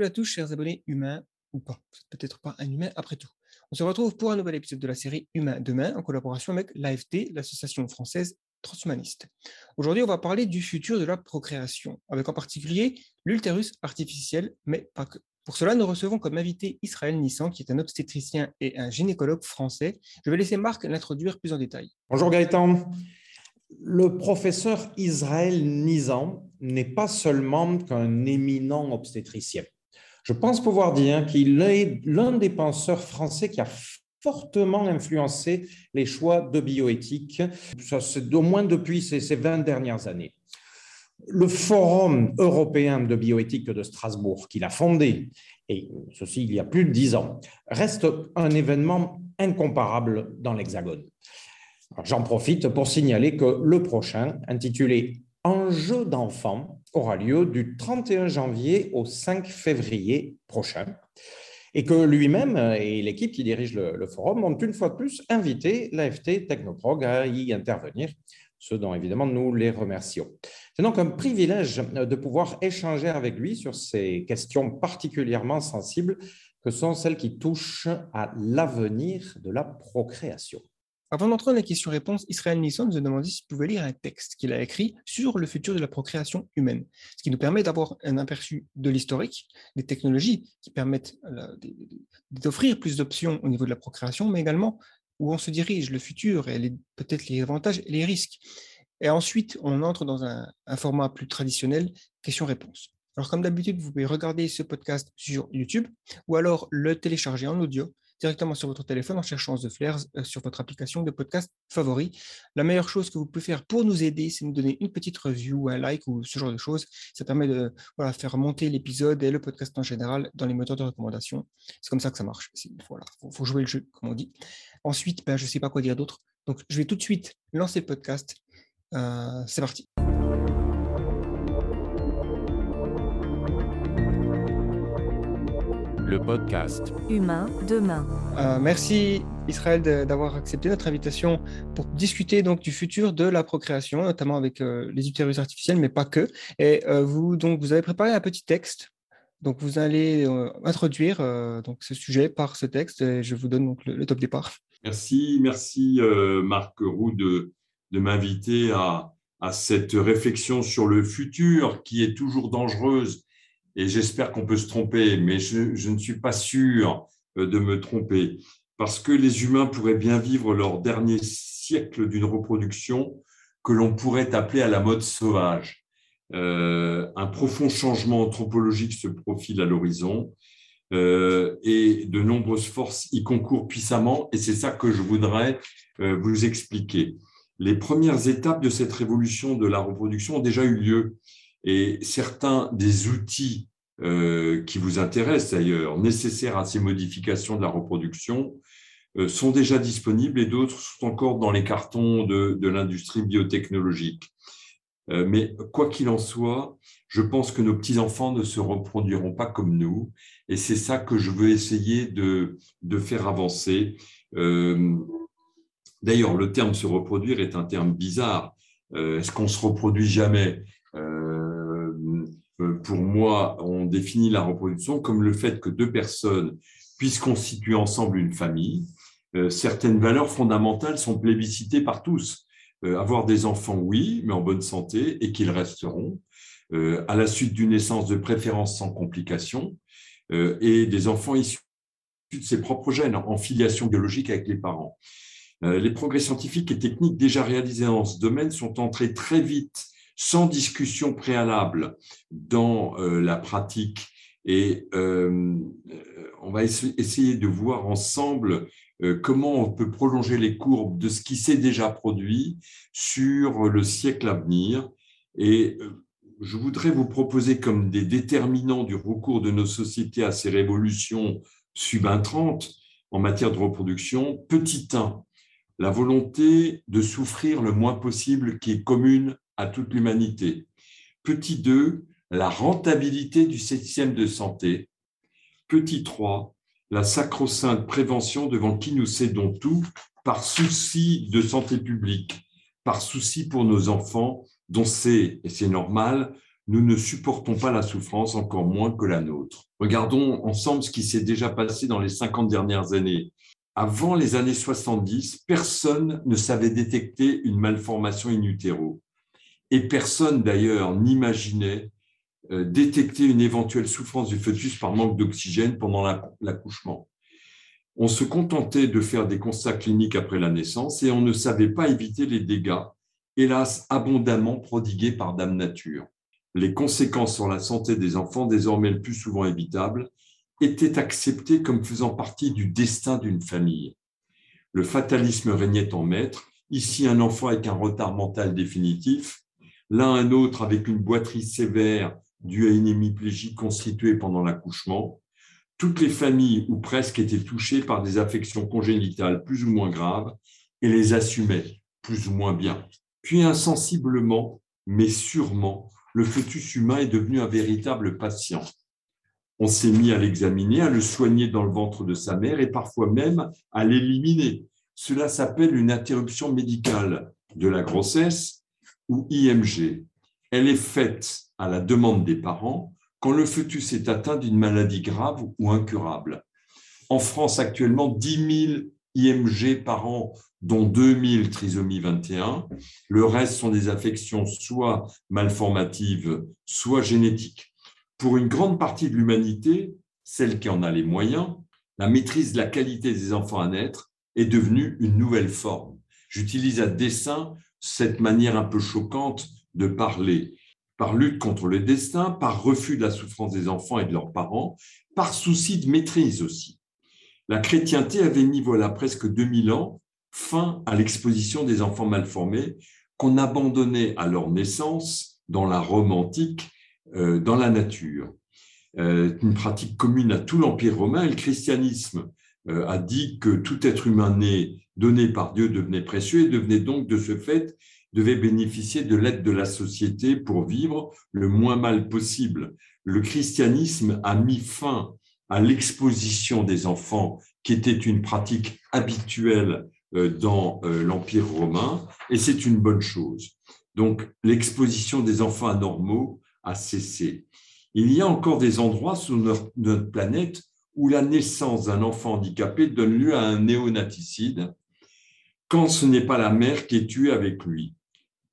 À tous, chers abonnés humains ou pas. Vous peut-être pas un humain après tout. On se retrouve pour un nouvel épisode de la série Humain demain en collaboration avec l'AFT, l'Association française transhumaniste. Aujourd'hui, on va parler du futur de la procréation, avec en particulier l'ultérus artificiel, mais pas que. Pour cela, nous recevons comme invité Israël Nissan, qui est un obstétricien et un gynécologue français. Je vais laisser Marc l'introduire plus en détail. Bonjour Gaëtan. Le professeur Israël Nizan n'est pas seulement qu'un éminent obstétricien. Je pense pouvoir dire qu'il est l'un des penseurs français qui a fortement influencé les choix de bioéthique, au moins depuis ces, ces 20 dernières années. Le Forum européen de bioéthique de Strasbourg, qu'il a fondé, et ceci il y a plus de dix ans, reste un événement incomparable dans l'Hexagone. J'en profite pour signaler que le prochain, intitulé Enjeu d'enfant, aura lieu du 31 janvier au 5 février prochain et que lui-même et l'équipe qui dirige le, forum ont une fois de plus invité l'AFT Technoprog à y intervenir, ce dont évidemment nous les remercions. C'est donc un privilège de pouvoir échanger avec lui sur ces questions particulièrement sensibles que sont celles qui touchent à l'avenir de la procréation. Avant d'entrer dans les questions-réponses, Israël Nisson nous a demandé s'il pouvait lire un texte qu'il a écrit sur le futur de la procréation humaine, ce qui nous permet d'avoir un aperçu de l'historique, des technologies qui permettent euh, d'offrir plus d'options au niveau de la procréation, mais également où on se dirige, le futur et peut-être les avantages et les risques. Et ensuite, on entre dans un, un format plus traditionnel, questions-réponses. Alors, comme d'habitude, vous pouvez regarder ce podcast sur YouTube ou alors le télécharger en audio directement sur votre téléphone en cherchant The Flares euh, sur votre application de podcast favori. La meilleure chose que vous pouvez faire pour nous aider, c'est nous donner une petite review, un like ou ce genre de choses. Ça permet de faire monter l'épisode et le podcast en général dans les moteurs de recommandation. C'est comme ça que ça marche. Il faut, jouer le jeu, comme on dit. Ensuite, ben, je ne sais pas quoi dire d'autre. Donc, je vais tout de suite lancer le podcast. Euh, c'est parti. Le podcast Humain demain. Euh, merci Israël d'avoir accepté notre invitation pour discuter donc du futur de la procréation, notamment avec euh, les utérus artificiels, mais pas que. Et euh, vous donc vous avez préparé un petit texte. Donc vous allez introduire donc ce sujet par ce texte. Et je vous donne donc le, top départ. Merci, merci Marc Roux de, de m'inviter à, à cette réflexion sur le futur qui est toujours dangereuse et j'espère qu'on peut se tromper, mais je, ne suis pas sûr euh, de me tromper, parce que les humains pourraient bien vivre leur dernier siècle d'une reproduction que l'on pourrait appeler à la mode sauvage. Euh, un profond changement anthropologique se profile à l'horizon euh, et de nombreuses forces y concourent puissamment, et c'est ça que je voudrais vous expliquer. Les premières étapes de cette révolution de la reproduction ont déjà eu lieu et certains des outils euh, qui vous intéressent d'ailleurs, nécessaires à ces modifications de la reproduction, euh, sont déjà disponibles et d'autres sont encore dans les cartons de, l'industrie biotechnologique. Euh, mais quoi qu'il en soit, je pense que nos petits-enfants ne se reproduiront pas comme nous, et c'est ça que je veux essayer de, faire avancer. D'ailleurs, le terme se reproduire est un terme bizarre. Est-ce qu'on se reproduit jamais? Pour moi, on définit la reproduction comme le fait que deux personnes puissent constituer ensemble une famille. Euh, certaines valeurs fondamentales sont plébiscitées par tous. Euh, avoir des enfants, oui, mais en bonne santé et qu'ils resteront. à la suite d'une naissance de préférence sans complications et des enfants issus de ses propres gènes en filiation biologique avec les parents. Les progrès scientifiques et techniques déjà réalisés dans ce domaine sont entrés très vite sans discussion préalable dans euh, la pratique et euh, on va essayer de voir ensemble euh, comment on peut prolonger les courbes de ce qui s'est déjà produit sur le siècle à venir. Et je voudrais vous proposer comme des déterminants du recours de nos sociétés à ces révolutions subintrantes en matière de reproduction. Petit 1, la volonté de souffrir le moins possible qui est commune à toute l'humanité. Petit 2, la rentabilité du système de santé. Petit 3, la sacro-sainte prévention devant qui nous cédons tout par souci de santé publique, par souci pour nos enfants, dont c'est, et c'est normal, nous ne supportons pas la souffrance encore moins que la nôtre. Regardons ensemble ce qui s'est déjà passé dans les 50 dernières années. Avant les années 70, personne ne savait détecter une malformation in utero. Et personne d'ailleurs n'imaginait euh, détecter une éventuelle souffrance du fœtus par manque d'oxygène pendant l'accouchement. On se contentait de faire des constats cliniques après la naissance et on ne savait pas éviter les dégâts, hélas abondamment prodigués par Dame Nature les conséquences sur la santé des enfants, désormais le plus souvent évitables, étaient acceptées comme faisant partie du destin d'une famille. Le fatalisme régnait en maître, ici un enfant avec un retard mental définitif, là un autre avec une boiterie sévère due à une hémiplégie constituée pendant l'accouchement. Toutes les familles ou presque étaient touchées par des affections congénitales plus ou moins graves et les assumaient plus ou moins bien. Puis insensiblement, mais sûrement, le fœtus humain est devenu un véritable patient. On s'est mis à l'examiner, à le soigner dans le ventre de sa mère et parfois même à l'éliminer. Cela s'appelle une interruption médicale de la grossesse ou IMG. Elle est faite à la demande des parents quand le fœtus est atteint d'une maladie grave ou incurable. En France, actuellement, 10 000 IMG par an dont 2000 trisomie 21. Le reste sont des affections soit malformatives, soit génétiques. Pour une grande partie de l'humanité, celle qui en a les moyens, la maîtrise de la qualité des enfants à naître est devenue une nouvelle forme. J'utilise à dessein cette manière un peu choquante de parler par lutte contre le destin, par refus de la souffrance des enfants et de leurs parents, par souci de maîtrise aussi. La chrétienté avait mis voilà presque 2000 ans fin à l'exposition des enfants malformés qu'on abandonnait à leur naissance dans la Rome antique, euh, dans la nature. Euh, une pratique commune à tout l'Empire romain et le christianisme euh, a dit que tout être humain né, donné par Dieu, devenait précieux et devenait donc de ce fait, devait bénéficier de l'aide de la société pour vivre le moins mal possible. Le christianisme a mis fin à l'exposition des enfants, qui était une pratique habituelle euh, dans euh, l'Empire romain, et c'est une bonne chose. Donc, l'exposition des enfants anormaux a cessé. Il y a encore des endroits sur notre planète où la naissance d'un enfant handicapé donne lieu à un néonaticide, quand ce n'est pas la mère qui est tuée avec lui,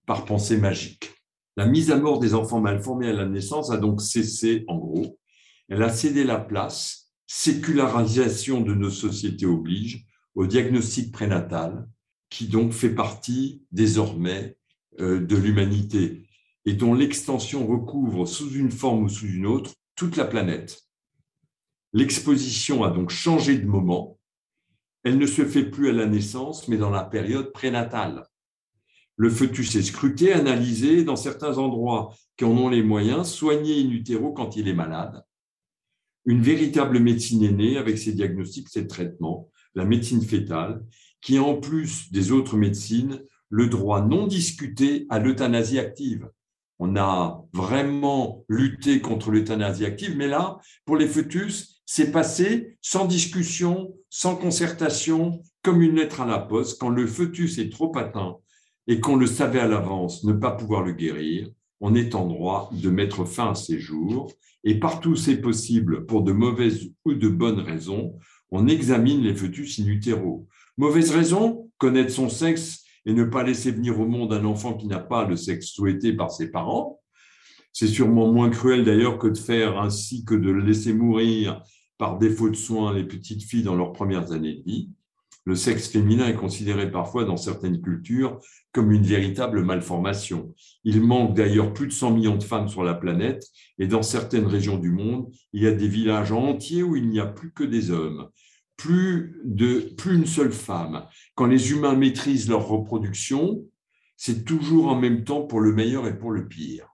par pensée magique. La mise à mort des enfants malformés à la naissance a donc cessé, en gros. Elle a cédé la place, sécularisation de nos sociétés oblige, au diagnostic prénatal, qui donc fait partie désormais euh, de l'humanité et dont l'extension recouvre sous une forme ou sous une autre toute la planète. L'exposition a donc changé de moment. Elle ne se fait plus à la naissance, mais dans la période prénatale. Le fœtus est scruté, analysé, dans certains endroits qui en ont les moyens, soigné in utero quand il est malade. Une véritable médecine est née avec ses diagnostics, ses traitements, la médecine fétale, qui en plus des autres médecines le droit non discuté à l'euthanasie active. On a vraiment lutté contre l'euthanasie active, mais là, pour les fœtus, c'est passé sans discussion, sans concertation, comme une lettre à la poste. Quand le fœtus est trop atteint et qu'on le savait à l'avance ne pas pouvoir le guérir, on est en droit de mettre fin à ses jours. Et partout c'est possible, pour de mauvaises ou de bonnes raisons, on examine les fœtus in utero. Mauvaise raison, connaître son sexe et ne pas laisser venir au monde un enfant qui n'a pas le sexe souhaité par ses parents. C'est sûrement moins cruel d'ailleurs que de faire ainsi que de laisser mourir par défaut de soins les petites filles dans leurs premières années de vie. Le sexe féminin est considéré parfois dans certaines cultures comme une véritable malformation. Il manque d'ailleurs plus de 100 millions de femmes sur la planète et dans certaines régions du monde, il y a des villages entiers où il n'y a plus que des hommes, plus, de, plus une seule femme. Quand les humains maîtrisent leur reproduction, c'est toujours en même temps pour le meilleur et pour le pire.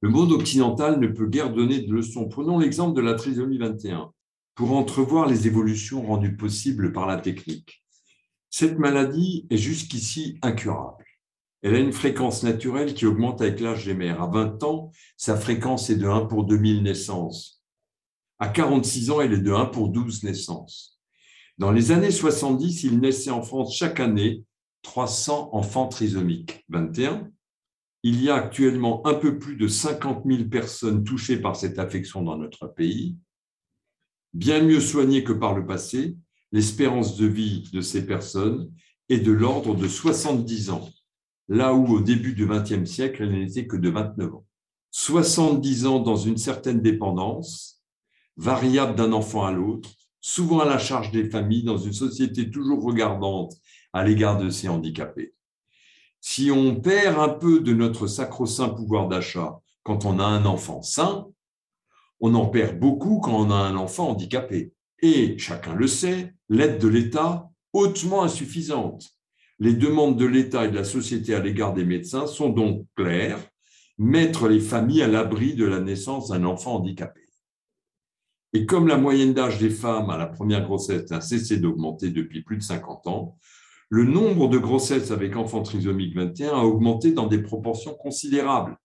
Le monde occidental ne peut guère donner de leçons. Prenons l'exemple de la trisomie 21 pour entrevoir les évolutions rendues possibles par la technique. Cette maladie est jusqu'ici incurable. Elle a une fréquence naturelle qui augmente avec l'âge des mères. À 20 ans, sa fréquence est de 1 pour 2000 naissances. À 46 ans, elle est de 1 pour 12 naissances. Dans les années 70, il naissait en France chaque année 300 enfants trisomiques. 21. il y a actuellement un peu plus de 50 000 personnes touchées par cette affection dans notre pays. Bien mieux soignées que par le passé, l'espérance de vie de ces personnes est de l'ordre de 70 ans, là où au début du XXe siècle, elle n'était que de 29 ans. 70 ans dans une certaine dépendance, variable d'un enfant à l'autre, souvent à la charge des familles, dans une société toujours regardante à l'égard de ces handicapés. Si on perd un peu de notre sacro-saint pouvoir d'achat quand on a un enfant sain, on en perd beaucoup quand on a un enfant handicapé. Et chacun le sait, l'aide de l'État hautement insuffisante. Les demandes de l'État et de la société à l'égard des médecins sont donc claires, mettre les familles à l'abri de la naissance d'un enfant handicapé. Et comme la moyenne d'âge des femmes à la première grossesse a cessé d'augmenter depuis plus de 50 ans, le nombre de grossesses avec enfant trisomique 21 a augmenté dans des proportions considérables.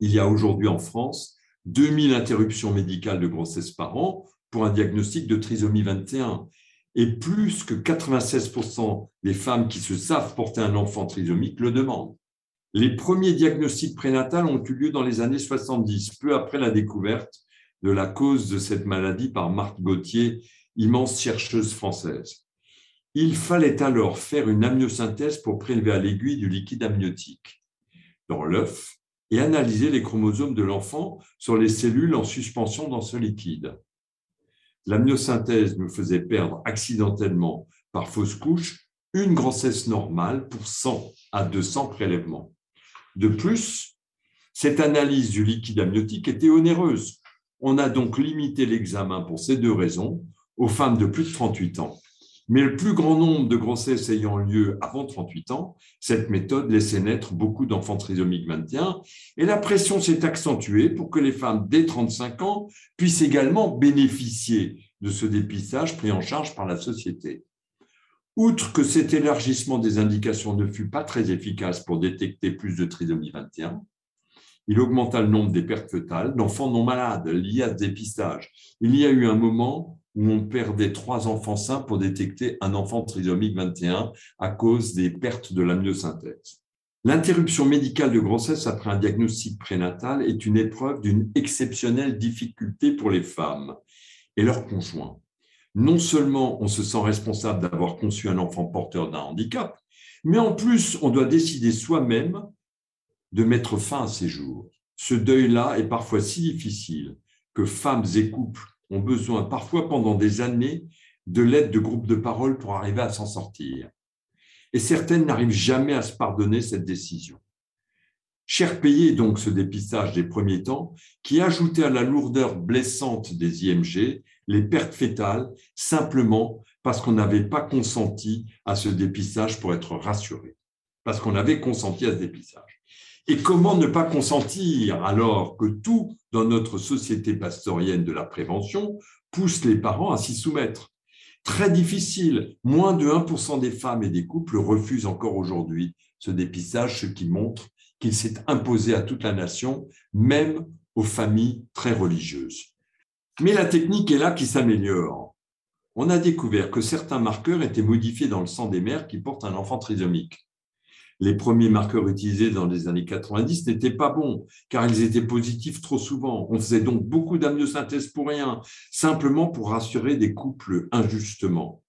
Il y a aujourd'hui en France 2000 interruptions médicales de grossesse par an pour un diagnostic de trisomie 21 et plus que 96% des femmes qui se savent porter un enfant trisomique le demandent. Les premiers diagnostics prénatals ont eu lieu dans les années 70, peu après la découverte de la cause de cette maladie par Marthe Gauthier, immense chercheuse française. Il fallait alors faire une amniosynthèse pour prélever à l'aiguille du liquide amniotique dans l'œuf et analyser les chromosomes de l'enfant sur les cellules en suspension dans ce liquide. L'amniosynthèse nous faisait perdre accidentellement par fausse couche une grossesse normale pour 100 à 200 prélèvements. De plus, cette analyse du liquide amniotique était onéreuse. On a donc limité l'examen pour ces deux raisons aux femmes de plus de 38 ans mais le plus grand nombre de grossesses ayant lieu avant 38 ans, cette méthode laissait naître beaucoup d'enfants trisomiques 21 et la pression s'est accentuée pour que les femmes dès 35 ans puissent également bénéficier de ce dépistage pris en charge par la société. Outre que cet élargissement des indications ne fut pas très efficace pour détecter plus de trisomie 21, il augmenta le nombre des pertes fœtales d'enfants non malades liés à ce dépistage. Il y a eu un moment où on perdait trois enfants sains pour détecter un enfant trisomique 21 à cause des pertes de l'amniosynthèse. L'interruption médicale de grossesse après un diagnostic prénatal est une épreuve d'une exceptionnelle difficulté pour les femmes et leurs conjoints. Non seulement on se sent responsable d'avoir conçu un enfant porteur d'un handicap, mais en plus on doit décider soi-même de mettre fin à ces jours. Ce deuil-là est parfois si difficile que femmes et couples ont besoin parfois pendant des années de l'aide de groupes de parole pour arriver à s'en sortir. Et certaines n'arrivent jamais à se pardonner cette décision. Cher payé donc ce dépistage des premiers temps qui ajoutait à la lourdeur blessante des IMG les pertes fétales simplement parce qu'on n'avait pas consenti à ce dépistage pour être rassuré, parce qu'on avait consenti à ce dépistage. Et comment ne pas consentir alors que tout dans notre société pastorienne de la prévention pousse les parents à s'y soumettre Très difficile. Moins de 1% des femmes et des couples refusent encore aujourd'hui ce dépistage, ce qui montre qu'il s'est imposé à toute la nation, même aux familles très religieuses. Mais la technique est là qui s'améliore. On a découvert que certains marqueurs étaient modifiés dans le sang des mères qui portent un enfant trisomique les premiers marqueurs utilisés dans les années 90 n'étaient pas bons, car ils étaient positifs trop souvent. On faisait donc beaucoup d'amniosynthèse pour rien, simplement pour rassurer des couples injustement.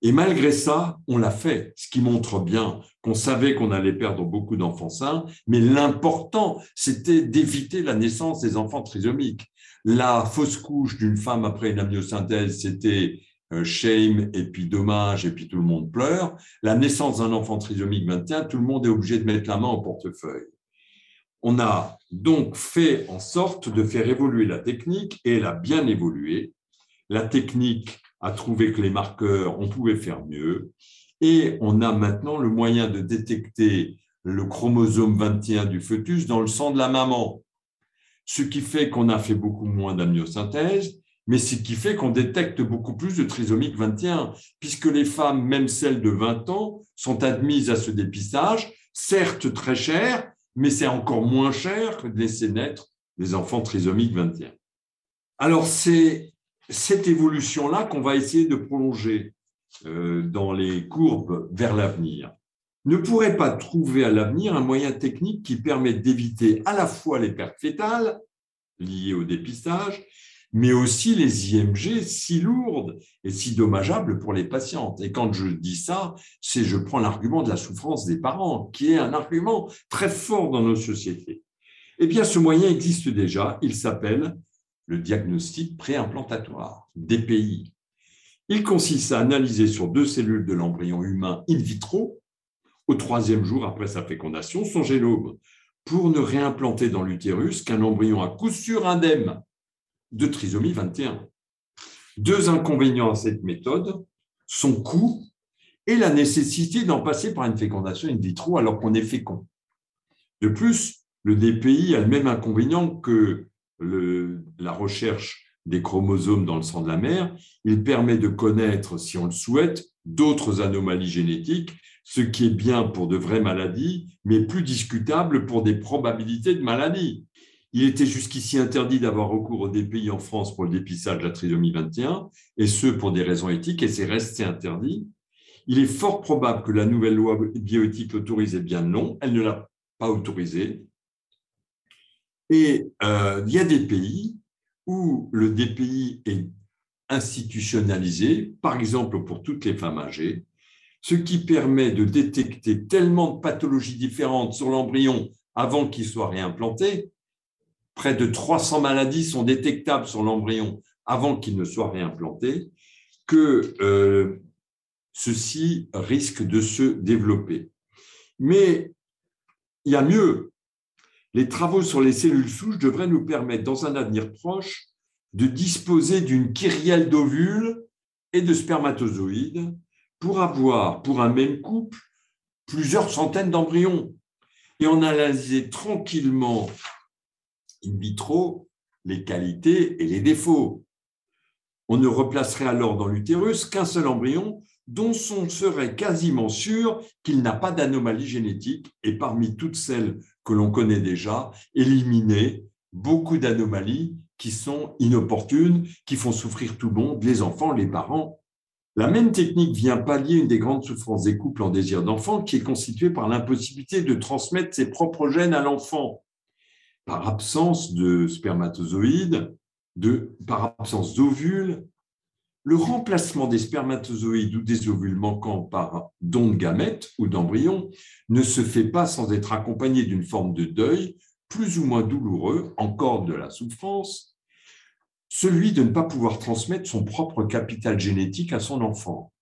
Et malgré ça, on l'a fait, ce qui montre bien qu'on savait qu'on allait perdre beaucoup d'enfants sains, mais l'important, c'était d'éviter la naissance des enfants trisomiques. La fausse couche d'une femme après une amniosynthèse, c'était shame et puis dommage et puis tout le monde pleure. La naissance d'un enfant trisomique 21, tout le monde est obligé de mettre la main au portefeuille. On a donc fait en sorte de faire évoluer la technique et elle a bien évolué. La technique a trouvé que les marqueurs, on pouvait faire mieux et on a maintenant le moyen de détecter le chromosome 21 du fœtus dans le sang de la maman. Ce qui fait qu'on a fait beaucoup moins d'amniosynthèse mais ce qui fait qu'on détecte beaucoup plus de trisomique 21, puisque les femmes, même celles de 20 ans, sont admises à ce dépistage, certes très cher, mais c'est encore moins cher que de laisser naître des enfants trisomiques 21. Alors, c'est cette évolution-là qu'on va essayer de prolonger euh, dans les courbes vers l'avenir. ne pourrait pas trouver à l'avenir un moyen technique qui permette d'éviter à la fois les pertes fétales liées au dépistage, mais aussi les IMG si lourdes et si dommageables pour les patientes. Et quand je dis ça, c'est je prends l'argument de la souffrance des parents, qui est un argument très fort dans nos sociétés. Eh bien, ce moyen existe déjà. Il s'appelle le diagnostic préimplantatoire, DPI. Il consiste à analyser sur deux cellules de l'embryon humain in vitro, au troisième jour après sa fécondation, son génome, pour ne réimplanter dans l'utérus qu'un embryon à coup sûr indemne de trisomie 21. Deux inconvénients à cette méthode, son coût et la nécessité d'en passer par une fécondation in vitro alors qu'on est fécond. De plus, le DPI a le même inconvénient que la recherche des chromosomes dans le sang de la mère. Il permet de connaître, si on le souhaite, d'autres anomalies génétiques, ce qui est bien pour de vraies maladies, mais plus discutable pour des probabilités de maladies. Il était jusqu'ici interdit d'avoir recours au DPI en France pour le dépistage de la trisomie 21, et ce pour des raisons éthiques, et c'est resté interdit. Il est fort probable que la nouvelle loi bioéthique l'autorise, eh bien non, elle ne l'a pas autorisé. Et euh, il y a des pays où le DPI est institutionnalisé, par exemple pour toutes les femmes âgées, ce qui permet de détecter tellement de pathologies différentes sur l'embryon avant qu'il soit réimplanté près de 300 maladies sont détectables sur l'embryon avant qu'il ne soit réimplanté, que euh, ceci risque de se développer. Mais il y a mieux. Les travaux sur les cellules souches devraient nous permettre, dans un avenir proche, de disposer d'une kyrielle d'ovules et de spermatozoïdes pour avoir, pour un même couple, plusieurs centaines d'embryons et en analyser tranquillement in vitro les qualités et les défauts. On ne replacerait alors dans l'utérus qu'un seul embryon dont on serait quasiment sûr qu'il n'a pas d'anomalie génétique et parmi toutes celles que l'on connaît déjà, éliminer beaucoup d'anomalies qui sont inopportunes, qui font souffrir tout le monde, les enfants, les parents. La même technique vient pallier une des grandes souffrances des couples en désir d'enfant, qui est constituée par l'impossibilité de transmettre ses propres gènes à l'enfant par absence de spermatozoïdes, de, par absence d'ovules, le remplacement des spermatozoïdes ou des ovules manquants par don de gamètes ou d'embryons ne se fait pas sans être accompagné d'une forme de deuil plus ou moins douloureux, encore de la souffrance, celui de ne pas pouvoir transmettre son propre capital génétique à son enfant.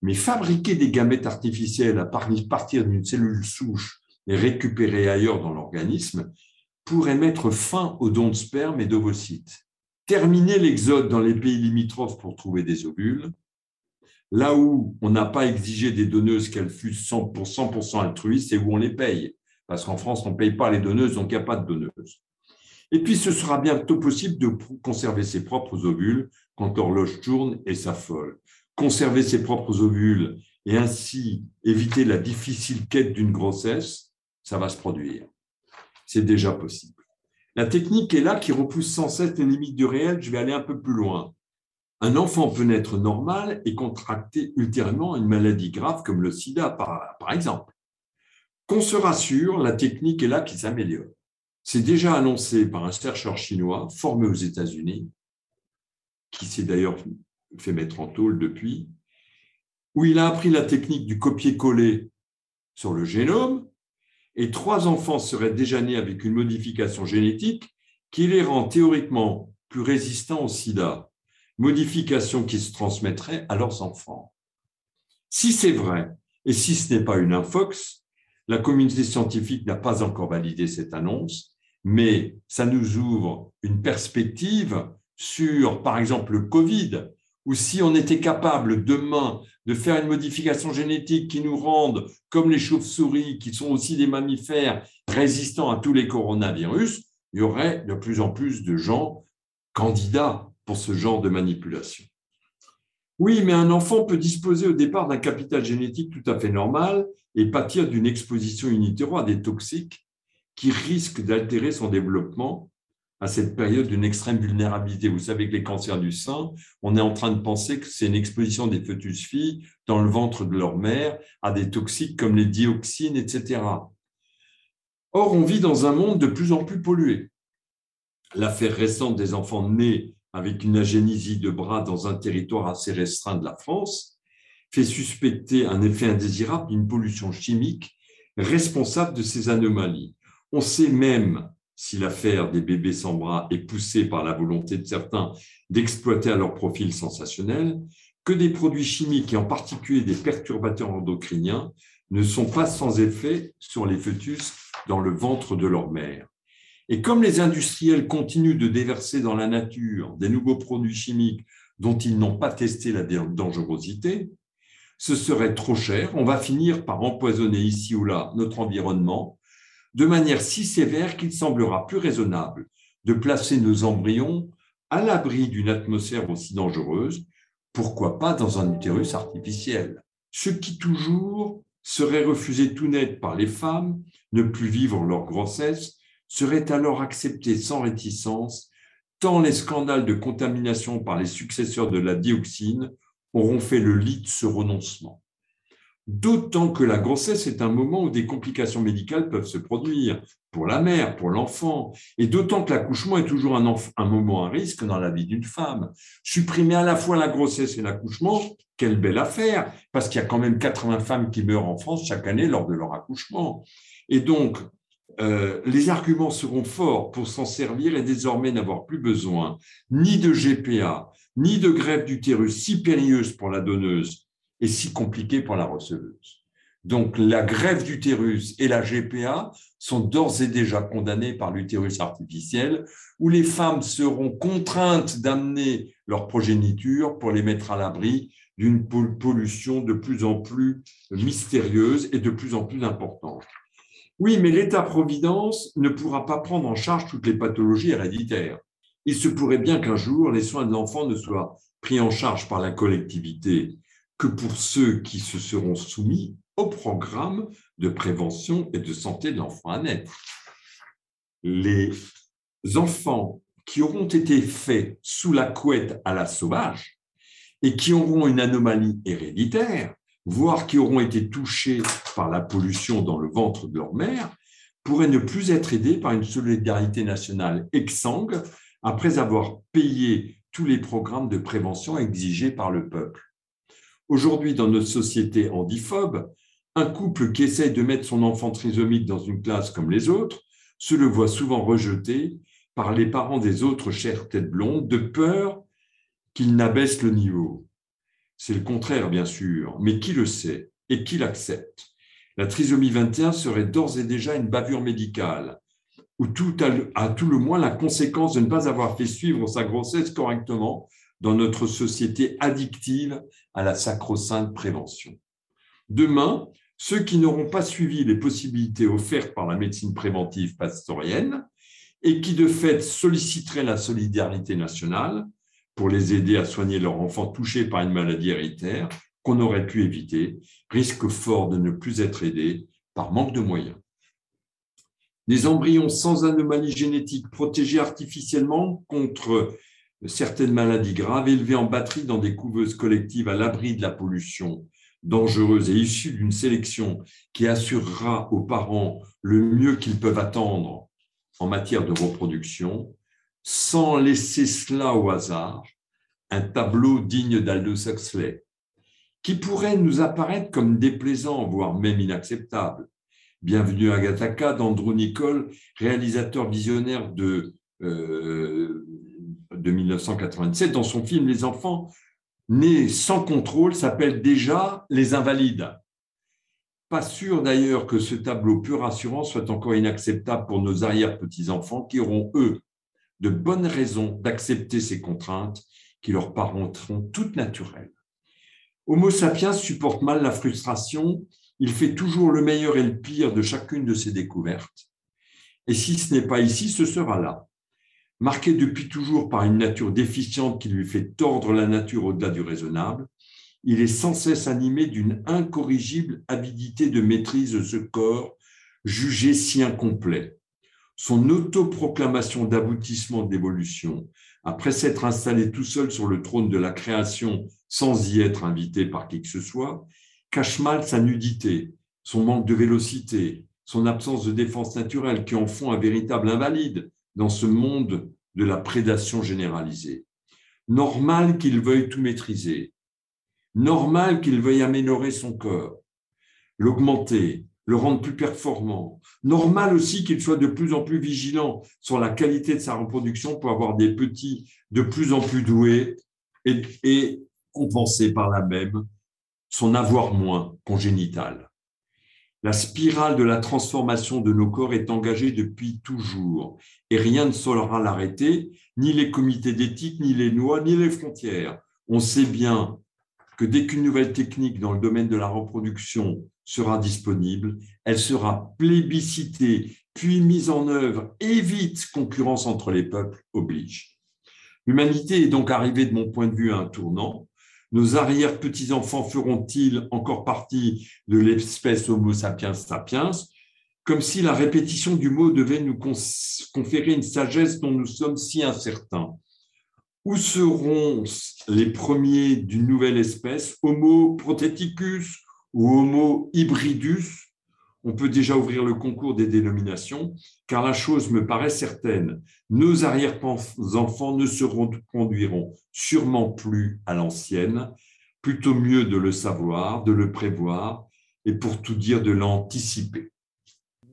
Mais fabriquer des gamètes artificielles à partir d'une cellule souche et récupérées ailleurs dans l'organisme pourrait mettre fin aux dons de sperme et d'ovocytes, terminer l'exode dans les pays limitrophes pour trouver des ovules, là où on n'a pas exigé des donneuses qu'elles fussent 100%, 100 altruistes et où on les paye. Parce qu'en France, on ne paye pas les donneuses, donc il n'y a pas de donneuses. Et puis, ce sera bientôt possible de conserver ses propres ovules quand l'horloge tourne et s'affole. Conserver ses propres ovules et ainsi éviter la difficile quête d'une grossesse, ça va se produire c'est déjà possible. La technique est là qui repousse sans cesse les limites du réel. Je vais aller un peu plus loin. Un enfant peut naître normal et contracter ultérieurement une maladie grave comme le sida, par, exemple. Qu'on se rassure, la technique est là qui s'améliore. C'est déjà annoncé par un chercheur chinois formé aux États-Unis, qui s'est d'ailleurs fait mettre en tôle depuis, où il a appris la technique du copier-coller sur le génome et trois enfants seraient déjà nés avec une modification génétique qui les rend théoriquement plus résistants au sida, modification qui se transmettrait à leurs enfants. Si c'est vrai, et si ce n'est pas une infox, la communauté scientifique n'a pas encore validé cette annonce, mais ça nous ouvre une perspective sur, par exemple, le Covid, ou si on était capable demain de faire une modification génétique qui nous rende, comme les chauves-souris, qui sont aussi des mammifères, résistants à tous les coronavirus, il y aurait de plus en plus de gens candidats pour ce genre de manipulation. Oui, mais un enfant peut disposer au départ d'un capital génétique tout à fait normal et pâtir d'une exposition in à des toxiques qui risquent d'altérer son développement à cette période d'une extrême vulnérabilité. Vous savez que les cancers du sein, on est en train de penser que c'est une exposition des fœtus filles dans le ventre de leur mère à des toxiques comme les dioxines, etc. Or, on vit dans un monde de plus en plus pollué. L'affaire récente des enfants nés avec une agénésie de bras dans un territoire assez restreint de la France fait suspecter un effet indésirable d'une pollution chimique responsable de ces anomalies. On sait même si l'affaire des bébés sans bras est poussée par la volonté de certains d'exploiter à leur profil sensationnel, que des produits chimiques et en particulier des perturbateurs endocriniens ne sont pas sans effet sur les fœtus dans le ventre de leur mère. Et comme les industriels continuent de déverser dans la nature des nouveaux produits chimiques dont ils n'ont pas testé la dangerosité, ce serait trop cher, on va finir par empoisonner ici ou là notre environnement de manière si sévère qu'il semblera plus raisonnable de placer nos embryons à l'abri d'une atmosphère aussi dangereuse, pourquoi pas dans un utérus artificiel. Ce qui toujours serait refusé tout net par les femmes, ne plus vivre leur grossesse, serait alors accepté sans réticence, tant les scandales de contamination par les successeurs de la dioxine auront fait le lit de ce renoncement d'autant que la grossesse est un moment où des complications médicales peuvent se produire pour la mère, pour l'enfant, et d'autant que l'accouchement est toujours un, moment à risque dans la vie d'une femme. Supprimer à la fois la grossesse et l'accouchement, quelle belle affaire, parce qu'il y a quand même 80 femmes qui meurent en France chaque année lors de leur accouchement. Et donc, euh, les arguments seront forts pour s'en servir et désormais n'avoir plus besoin ni de GPA, ni de grève d'utérus si périlleuse pour la donneuse, est si compliqué pour la receveuse. Donc la grève d'utérus et la GPA sont d'ores et déjà condamnées par l'utérus artificiel, où les femmes seront contraintes d'amener leur progéniture pour les mettre à l'abri d'une pollution de plus en plus mystérieuse et de plus en plus importante. Oui, mais l'État-providence ne pourra pas prendre en charge toutes les pathologies héréditaires. Il se pourrait bien qu'un jour, les soins de l'enfant ne soient pris en charge par la collectivité que pour ceux qui se seront soumis au programme de prévention et de santé de l'enfant à naître. Les enfants qui auront été faits sous la couette à la sauvage et qui auront une anomalie héréditaire, voire qui auront été touchés par la pollution dans le ventre de leur mère, pourraient ne plus être aidés par une solidarité nationale exsangue après avoir payé tous les programmes de prévention exigés par le peuple. Aujourd'hui, dans notre société handiphobe, un couple qui essaye de mettre son enfant trisomique dans une classe comme les autres se le voit souvent rejeté par les parents des autres chères têtes blondes de peur qu'il n'abaisse le niveau. C'est le contraire, bien sûr, mais qui le sait et qui l'accepte? La trisomie 21 serait d'ores et déjà une bavure médicale, ou tout à tout le moins la conséquence de ne pas avoir fait suivre sa grossesse correctement dans notre société addictive à la sacro-sainte prévention. Demain, ceux qui n'auront pas suivi les possibilités offertes par la médecine préventive pastorienne et qui de fait solliciteraient la solidarité nationale pour les aider à soigner leurs enfants touchés par une maladie héréditaire qu'on aurait pu éviter, risquent fort de ne plus être aidés par manque de moyens. Des embryons sans anomalie génétique protégés artificiellement contre certaines maladies graves élevées en batterie dans des couveuses collectives à l'abri de la pollution dangereuse et issue d'une sélection qui assurera aux parents le mieux qu'ils peuvent attendre en matière de reproduction, sans laisser cela au hasard, un tableau digne d'Aldous Huxley, qui pourrait nous apparaître comme déplaisant, voire même inacceptable. Bienvenue à Gataka d'Andrew Nicole, réalisateur visionnaire de euh, de 1997, dans son film Les enfants nés sans contrôle s'appelle déjà Les Invalides. Pas sûr d'ailleurs que ce tableau peu rassurant soit encore inacceptable pour nos arrière-petits-enfants qui auront, eux, de bonnes raisons d'accepter ces contraintes qui leur paraîtront toutes naturelles. Homo sapiens supporte mal la frustration, il fait toujours le meilleur et le pire de chacune de ses découvertes. Et si ce n'est pas ici, ce sera là marqué depuis toujours par une nature déficiente qui lui fait tordre la nature au-delà du raisonnable, il est sans cesse animé d'une incorrigible avidité de maîtrise de ce corps jugé si incomplet. son autoproclamation d'aboutissement de l'évolution, après s'être installé tout seul sur le trône de la création sans y être invité par qui que ce soit, cache mal sa nudité, son manque de vélocité, son absence de défense naturelle qui en font un véritable invalide dans ce monde de la prédation généralisée. Normal qu'il veuille tout maîtriser, normal qu'il veuille améliorer son corps, l'augmenter, le rendre plus performant. Normal aussi qu'il soit de plus en plus vigilant sur la qualité de sa reproduction pour avoir des petits de plus en plus doués et, et compenser par la même son avoir moins congénital. La spirale de la transformation de nos corps est engagée depuis toujours et rien ne saura l'arrêter, ni les comités d'éthique, ni les lois, ni les frontières. On sait bien que dès qu'une nouvelle technique dans le domaine de la reproduction sera disponible, elle sera plébiscitée, puis mise en œuvre, et vite concurrence entre les peuples oblige. L'humanité est donc arrivée, de mon point de vue, à un tournant. Nos arrière-petits-enfants feront-ils encore partie de l'espèce Homo sapiens sapiens? Comme si la répétition du mot devait nous conférer une sagesse dont nous sommes si incertains. Où seront les premiers d'une nouvelle espèce, Homo protheticus ou Homo hybridus, on peut déjà ouvrir le concours des dénominations, car la chose me paraît certaine. Nos arrière-enfants ne se conduiront sûrement plus à l'ancienne, plutôt mieux de le savoir, de le prévoir, et pour tout dire, de l'anticiper.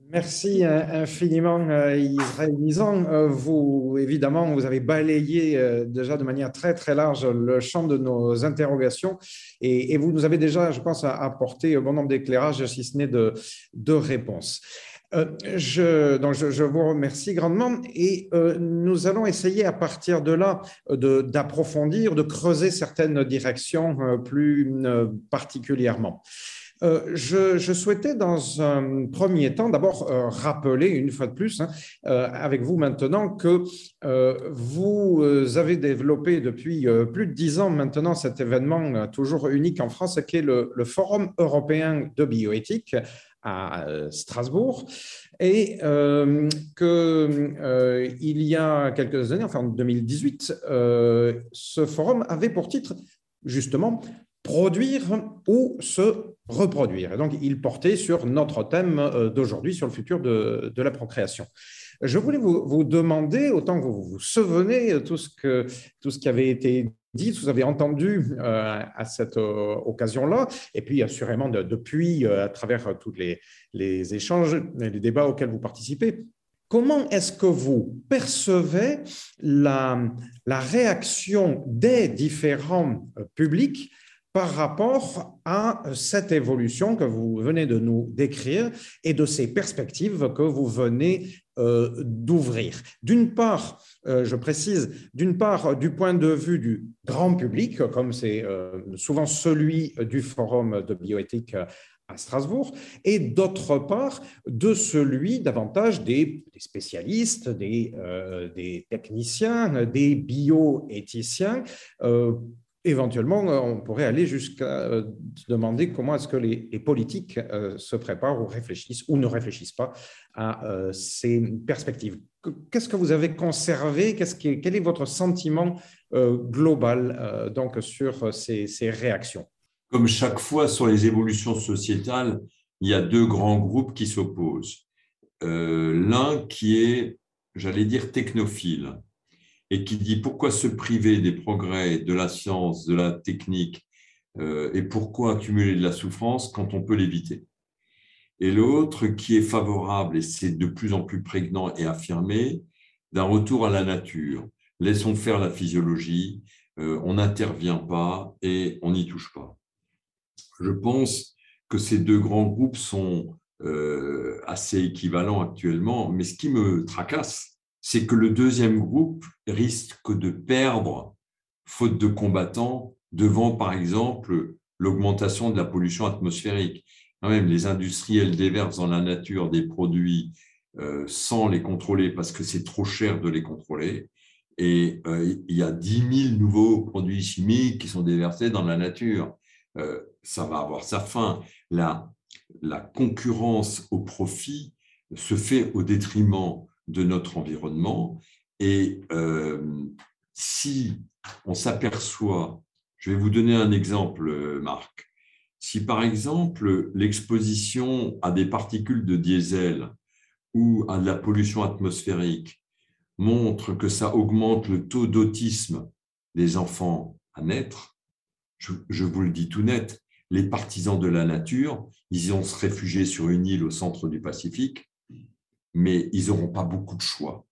Merci infiniment, euh, Israël Nizan. Euh, vous, évidemment, vous avez balayé euh, déjà de manière très, très large le champ de nos interrogations et, vous nous avez déjà, je pense, apporté bon nombre d'éclairages, si ce n'est de, réponses. je, vous remercie grandement et nous allons essayer à partir de là d'approfondir, de, creuser certaines directions plus particulièrement. Euh, je, souhaitais dans un premier temps d'abord euh, rappeler une fois de plus hein, euh, avec vous maintenant que vous avez développé depuis plus de dix ans maintenant cet événement toujours unique en France qui est le, Forum européen de bioéthique à Strasbourg. Et il y a quelques années, enfin en 2018, ce forum avait pour titre justement produire ou se reproduire. Et donc, il portait sur notre thème euh, d'aujourd'hui, sur le futur de, la procréation. Je voulais vous, demander, autant que vous vous souvenez, tout ce, tout ce qui avait été dit, ce que vous avez entendu euh, à cette euh, occasion-là, et puis assurément depuis, à travers tous les, les échanges, les débats auxquels vous participez, Comment est-ce que vous percevez la réaction des différents publics par rapport à cette évolution que vous venez de nous décrire et de ces perspectives que vous venez euh, d'ouvrir. D'une part, euh, je précise, d'une part du point de vue du grand public, comme c'est euh, souvent celui du Forum de bioéthique à Strasbourg, et d'autre part de celui davantage des, spécialistes, des, des, techniciens, des bioéthiciens éventuellement, euh, on pourrait aller jusqu'à euh, demander comment est-ce que les, politiques euh, se préparent ou réfléchissent ou ne réfléchissent pas à ces perspectives. Qu'est-ce que vous avez conservé? Quel est votre sentiment global donc, sur ces réactions? Comme chaque fois sur les évolutions sociétales, il y a deux grands groupes qui s'opposent. L'un qui est, j'allais dire, technophile, et qui dit pourquoi se priver des progrès de la science, de la technique, euh, et pourquoi accumuler de la souffrance quand on peut l'éviter? Et l'autre qui est favorable, et c'est de plus en plus prégnant et affirmé, d'un retour à la nature. Laissons faire la physiologie, euh, on n'intervient pas et on n'y touche pas. Je pense que ces deux grands groupes sont euh, assez équivalents actuellement, mais ce qui me tracasse, c'est que le deuxième groupe risque de perdre, faute de combattants, devant, par exemple, l'augmentation de la pollution atmosphérique. même les industriels déversent dans la nature des produits euh, sans les contrôler parce que c'est trop cher de les contrôler. Et euh, il y a 10 000 nouveaux produits chimiques qui sont déversés dans la nature. Euh, ça va avoir sa fin. La, la concurrence au profit se fait au détriment de notre environnement. Et euh, si on s'aperçoit, je vais vous donner un exemple, Marc. Si par exemple l'exposition à des particules de diesel ou à de la pollution atmosphérique montre que ça augmente le taux d'autisme des enfants à naître, je, vous le dis tout net, les partisans de la nature, ils vont se réfugier sur une île au centre du Pacifique, mais ils n'auront pas beaucoup de choix.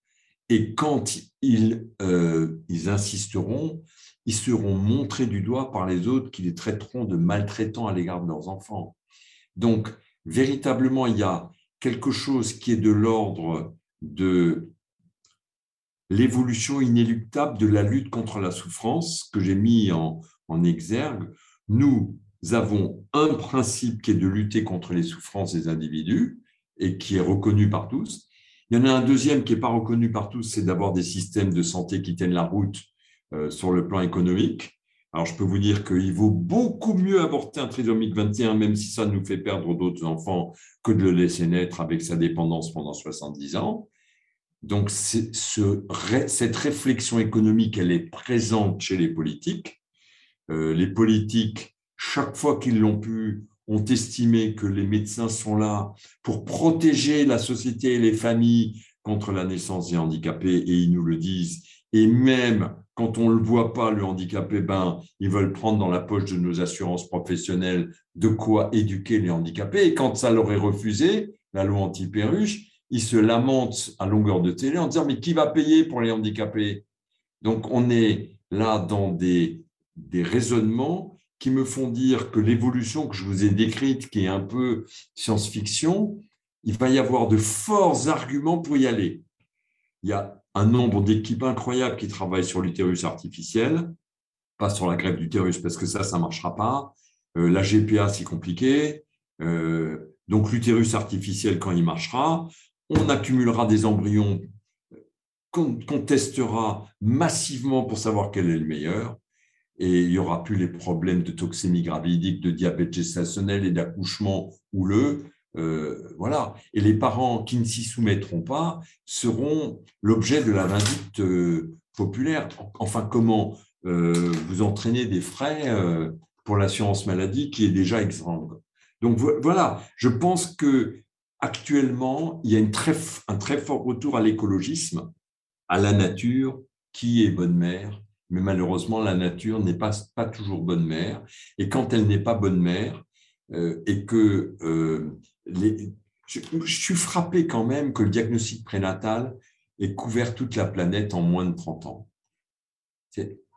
Et quand ils, euh, ils insisteront, ils seront montrés du doigt par les autres qui les traiteront de maltraitants à l'égard de leurs enfants. Donc, véritablement, il y a quelque chose qui est de l'ordre de l'évolution inéluctable de la lutte contre la souffrance que j'ai mis en exergue. Nous avons un principe qui est de lutter contre les souffrances des individus et qui est reconnu par tous. Il y en a un deuxième qui n'est pas reconnu par tous, c'est d'avoir des systèmes de santé qui tiennent la route euh, sur le plan économique. Alors, je peux vous dire qu'il vaut beaucoup mieux avorter un trisomique 21, même si ça nous fait perdre d'autres enfants, que de le laisser naître avec sa dépendance pendant 70 ans. Donc, ce, cette réflexion économique, elle est présente chez les politiques. Euh, les politiques, chaque fois qu'ils l'ont pu, ont estimé que les médecins sont là pour protéger la société et les familles contre la naissance des handicapés, et ils nous le disent. Et même quand on ne le voit pas, le handicapé, ben, ils veulent prendre dans la poche de nos assurances professionnelles de quoi éduquer les handicapés. Et quand ça leur est refusé, la loi anti-perruche, ils se lamentent à longueur de télé en disant, mais qui va payer pour les handicapés? Donc, on est là dans des, des raisonnements qui me font dire que l'évolution que je vous ai décrite, qui est un peu science-fiction, il va y avoir de forts arguments pour y aller. Il y a un nombre d'équipes incroyables qui travaillent sur l'utérus artificiel, pas sur la greffe d'utérus parce que ça, ça ne marchera pas. Euh, la GPA, c'est compliqué. Euh, donc l'utérus artificiel, quand il marchera, on accumulera des embryons qu'on testera massivement pour savoir quel est le meilleur. Et il n'y aura plus les problèmes de toxémie gravidique, de diabète gestationnel et d'accouchement houleux. Euh, voilà. Et les parents qui ne s'y soumettront pas seront l'objet de la vindicte euh, populaire. Enfin, comment euh, vous entraîner des frais pour l'assurance maladie qui est déjà exsangue. Donc voilà, je pense que actuellement, il y a un très fort retour à l'écologisme, à la nature, qui est bonne mère, mais malheureusement, la nature n'est pas, pas toujours bonne mère. Et quand elle n'est pas bonne mère, et que je, suis frappé quand même que le diagnostic prénatal ait couvert toute la planète en moins de 30 ans.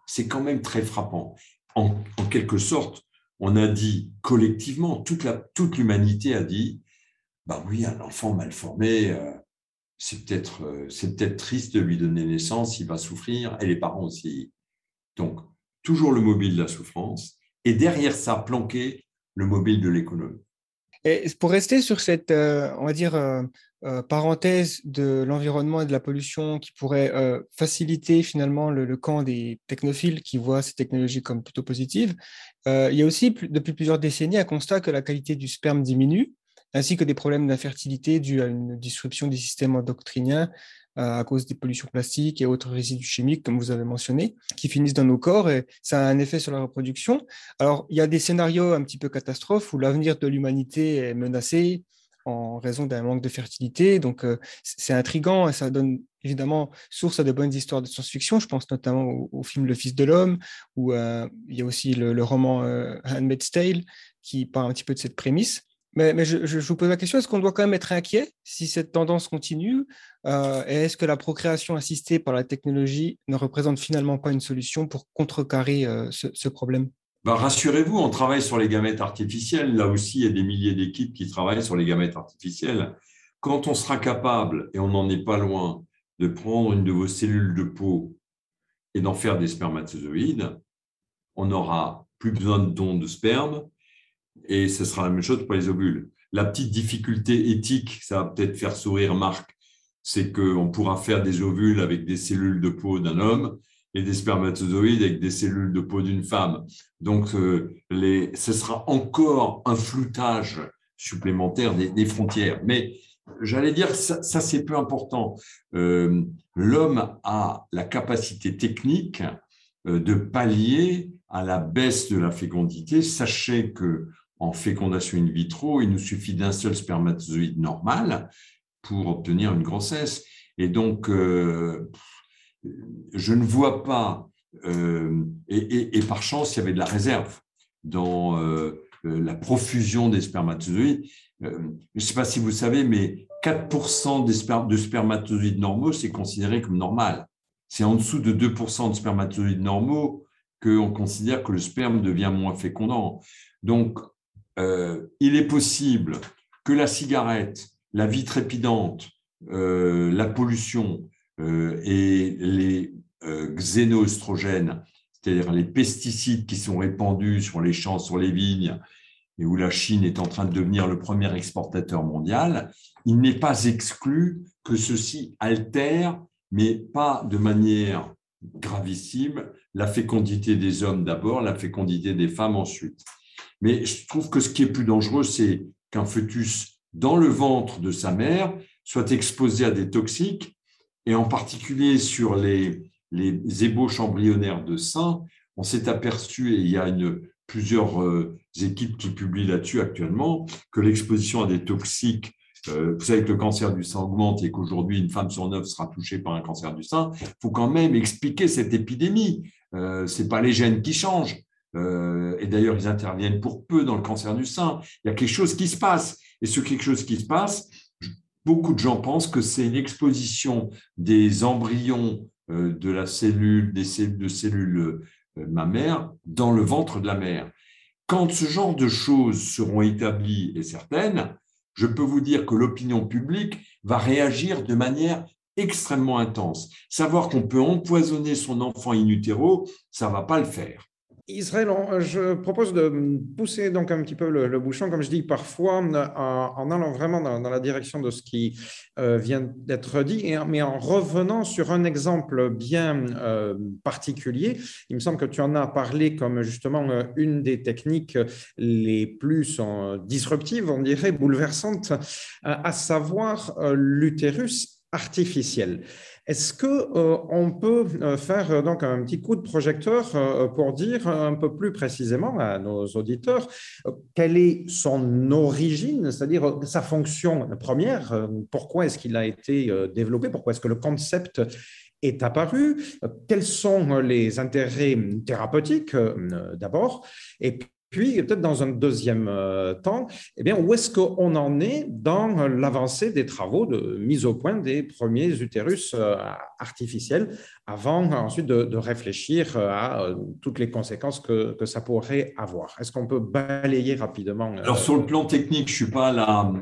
C'est quand même très frappant. En, quelque sorte, on a dit collectivement, toute l'humanité a dit, bah oui, un enfant mal formé, euh, c'est peut-être euh, peut triste de lui donner naissance, il va souffrir, et les parents aussi. Donc, toujours le mobile de la souffrance, et derrière ça, planqué le mobile de l'économie. Et pour rester sur cette, euh, on va dire, euh, euh, parenthèse de l'environnement et de la pollution qui pourrait faciliter finalement le, camp des technophiles qui voient ces technologies comme plutôt positives, il y a aussi depuis plusieurs décennies un constat que la qualité du sperme diminue, ainsi que des problèmes d'infertilité dus à une disruption des systèmes endocriniens à cause des pollutions plastiques et autres résidus chimiques, comme vous avez mentionné, qui finissent dans nos corps et ça a un effet sur la reproduction. Alors, il y a des scénarios un petit peu catastrophes où l'avenir de l'humanité est menacé en raison d'un manque de fertilité. Donc, euh, c'est intriguant et ça donne évidemment source à de bonnes histoires de science-fiction. Je pense notamment au, film Le Fils de l'homme, où euh, il y a aussi le, roman euh, Handmaid's Tale qui parle un petit peu de cette prémisse. Mais, je, vous pose la question, est-ce qu'on doit quand même être inquiet si cette tendance continue euh, Et est-ce que la procréation assistée par la technologie ne représente finalement pas une solution pour contrecarrer euh, ce, problème? Bah, Rassurez-vous, on travaille sur les gamètes artificielles. Là aussi, il y a des milliers d'équipes qui travaillent sur les gamètes artificielles. Quand on sera capable, et on n'en est pas loin, de prendre une de vos cellules de peau et d'en faire des spermatozoïdes, on n'aura plus besoin de dons de sperme, et ce sera la même chose pour les ovules. La petite difficulté éthique, ça va peut-être faire sourire Marc, c'est qu'on pourra faire des ovules avec des cellules de peau d'un homme et des spermatozoïdes avec des cellules de peau d'une femme. Donc, euh, les, ce sera encore un floutage supplémentaire des, frontières. Mais j'allais dire, ça, ça c'est peu important. Euh, L'homme a la capacité technique euh, de pallier à la baisse de la fécondité. Sachez que en fécondation in vitro, il nous suffit d'un seul spermatozoïde normal pour obtenir une grossesse. Et donc, euh, je ne vois pas, euh, et, par chance, il y avait de la réserve dans euh, la profusion des spermatozoïdes. je ne sais pas si vous savez, mais 4% des de spermatozoïdes normaux, c'est considéré comme normal. C'est en dessous de 2% de spermatozoïdes normaux qu'on considère que le sperme devient moins fécondant. Donc, euh, il est possible que la cigarette, la vie trépidante, euh, la pollution euh, et les xénoestrogènes, c'est-à-dire les pesticides qui sont répandus sur les champs, sur les vignes, et où la Chine est en train de devenir le premier exportateur mondial, il n'est pas exclu que ceci altère, mais pas de manière gravissime, la fécondité des hommes d'abord, la fécondité des femmes ensuite. Mais je trouve que ce qui est plus dangereux, c'est qu'un fœtus dans le ventre de sa mère soit exposé à des toxiques, et en particulier sur les, ébauches embryonnaires de sein, on s'est aperçu, et il y a plusieurs euh, équipes qui publient là-dessus actuellement, que l'exposition à des toxiques euh, vous savez que le cancer du sein augmente et qu'aujourd'hui, une femme sur neuf sera touchée par un cancer du sein. Il faut quand même expliquer cette épidémie. Euh, Ce n'est pas les gènes qui changent. Euh, et d'ailleurs, ils interviennent pour peu dans le cancer du sein. Il y a quelque chose qui se passe. Et ce quelque chose qui se passe, beaucoup de gens pensent que c'est une exposition des embryons euh, de la cellule, cellules de cellules mammaires dans le ventre de la mère. Quand ce genre de choses seront établies et certaines, je peux vous dire que l'opinion publique va réagir de manière extrêmement intense. Savoir qu'on peut empoisonner son enfant in utero, ça ne va pas le faire. Israël, je propose de pousser donc un petit peu le, bouchon, comme je dis parfois, en, allant vraiment dans, la direction de ce qui euh, vient d'être dit, mais en revenant sur un exemple bien euh, particulier. Il me semble que tu en as parlé comme justement euh, une des techniques les plus disruptives, on dirait, bouleversantes, à savoir l'utérus artificiel. Est-ce que euh, on peut euh, faire euh, donc un petit coup de projecteur pour dire un peu plus précisément à nos auditeurs quelle est son origine, c'est-à-dire sa fonction première, pourquoi est-ce qu'il a été développé, pourquoi est-ce que le concept est apparu, quels sont les intérêts thérapeutiques d'abord, puis, peut-être dans un deuxième euh, temps, eh bien, où est-ce qu'on en est dans l'avancée des travaux de mise au point des premiers utérus euh, artificiels avant ensuite de, réfléchir euh, à toutes les conséquences que, ça pourrait avoir? Est-ce qu'on peut balayer rapidement Alors, sur le plan technique, je ne suis pas la,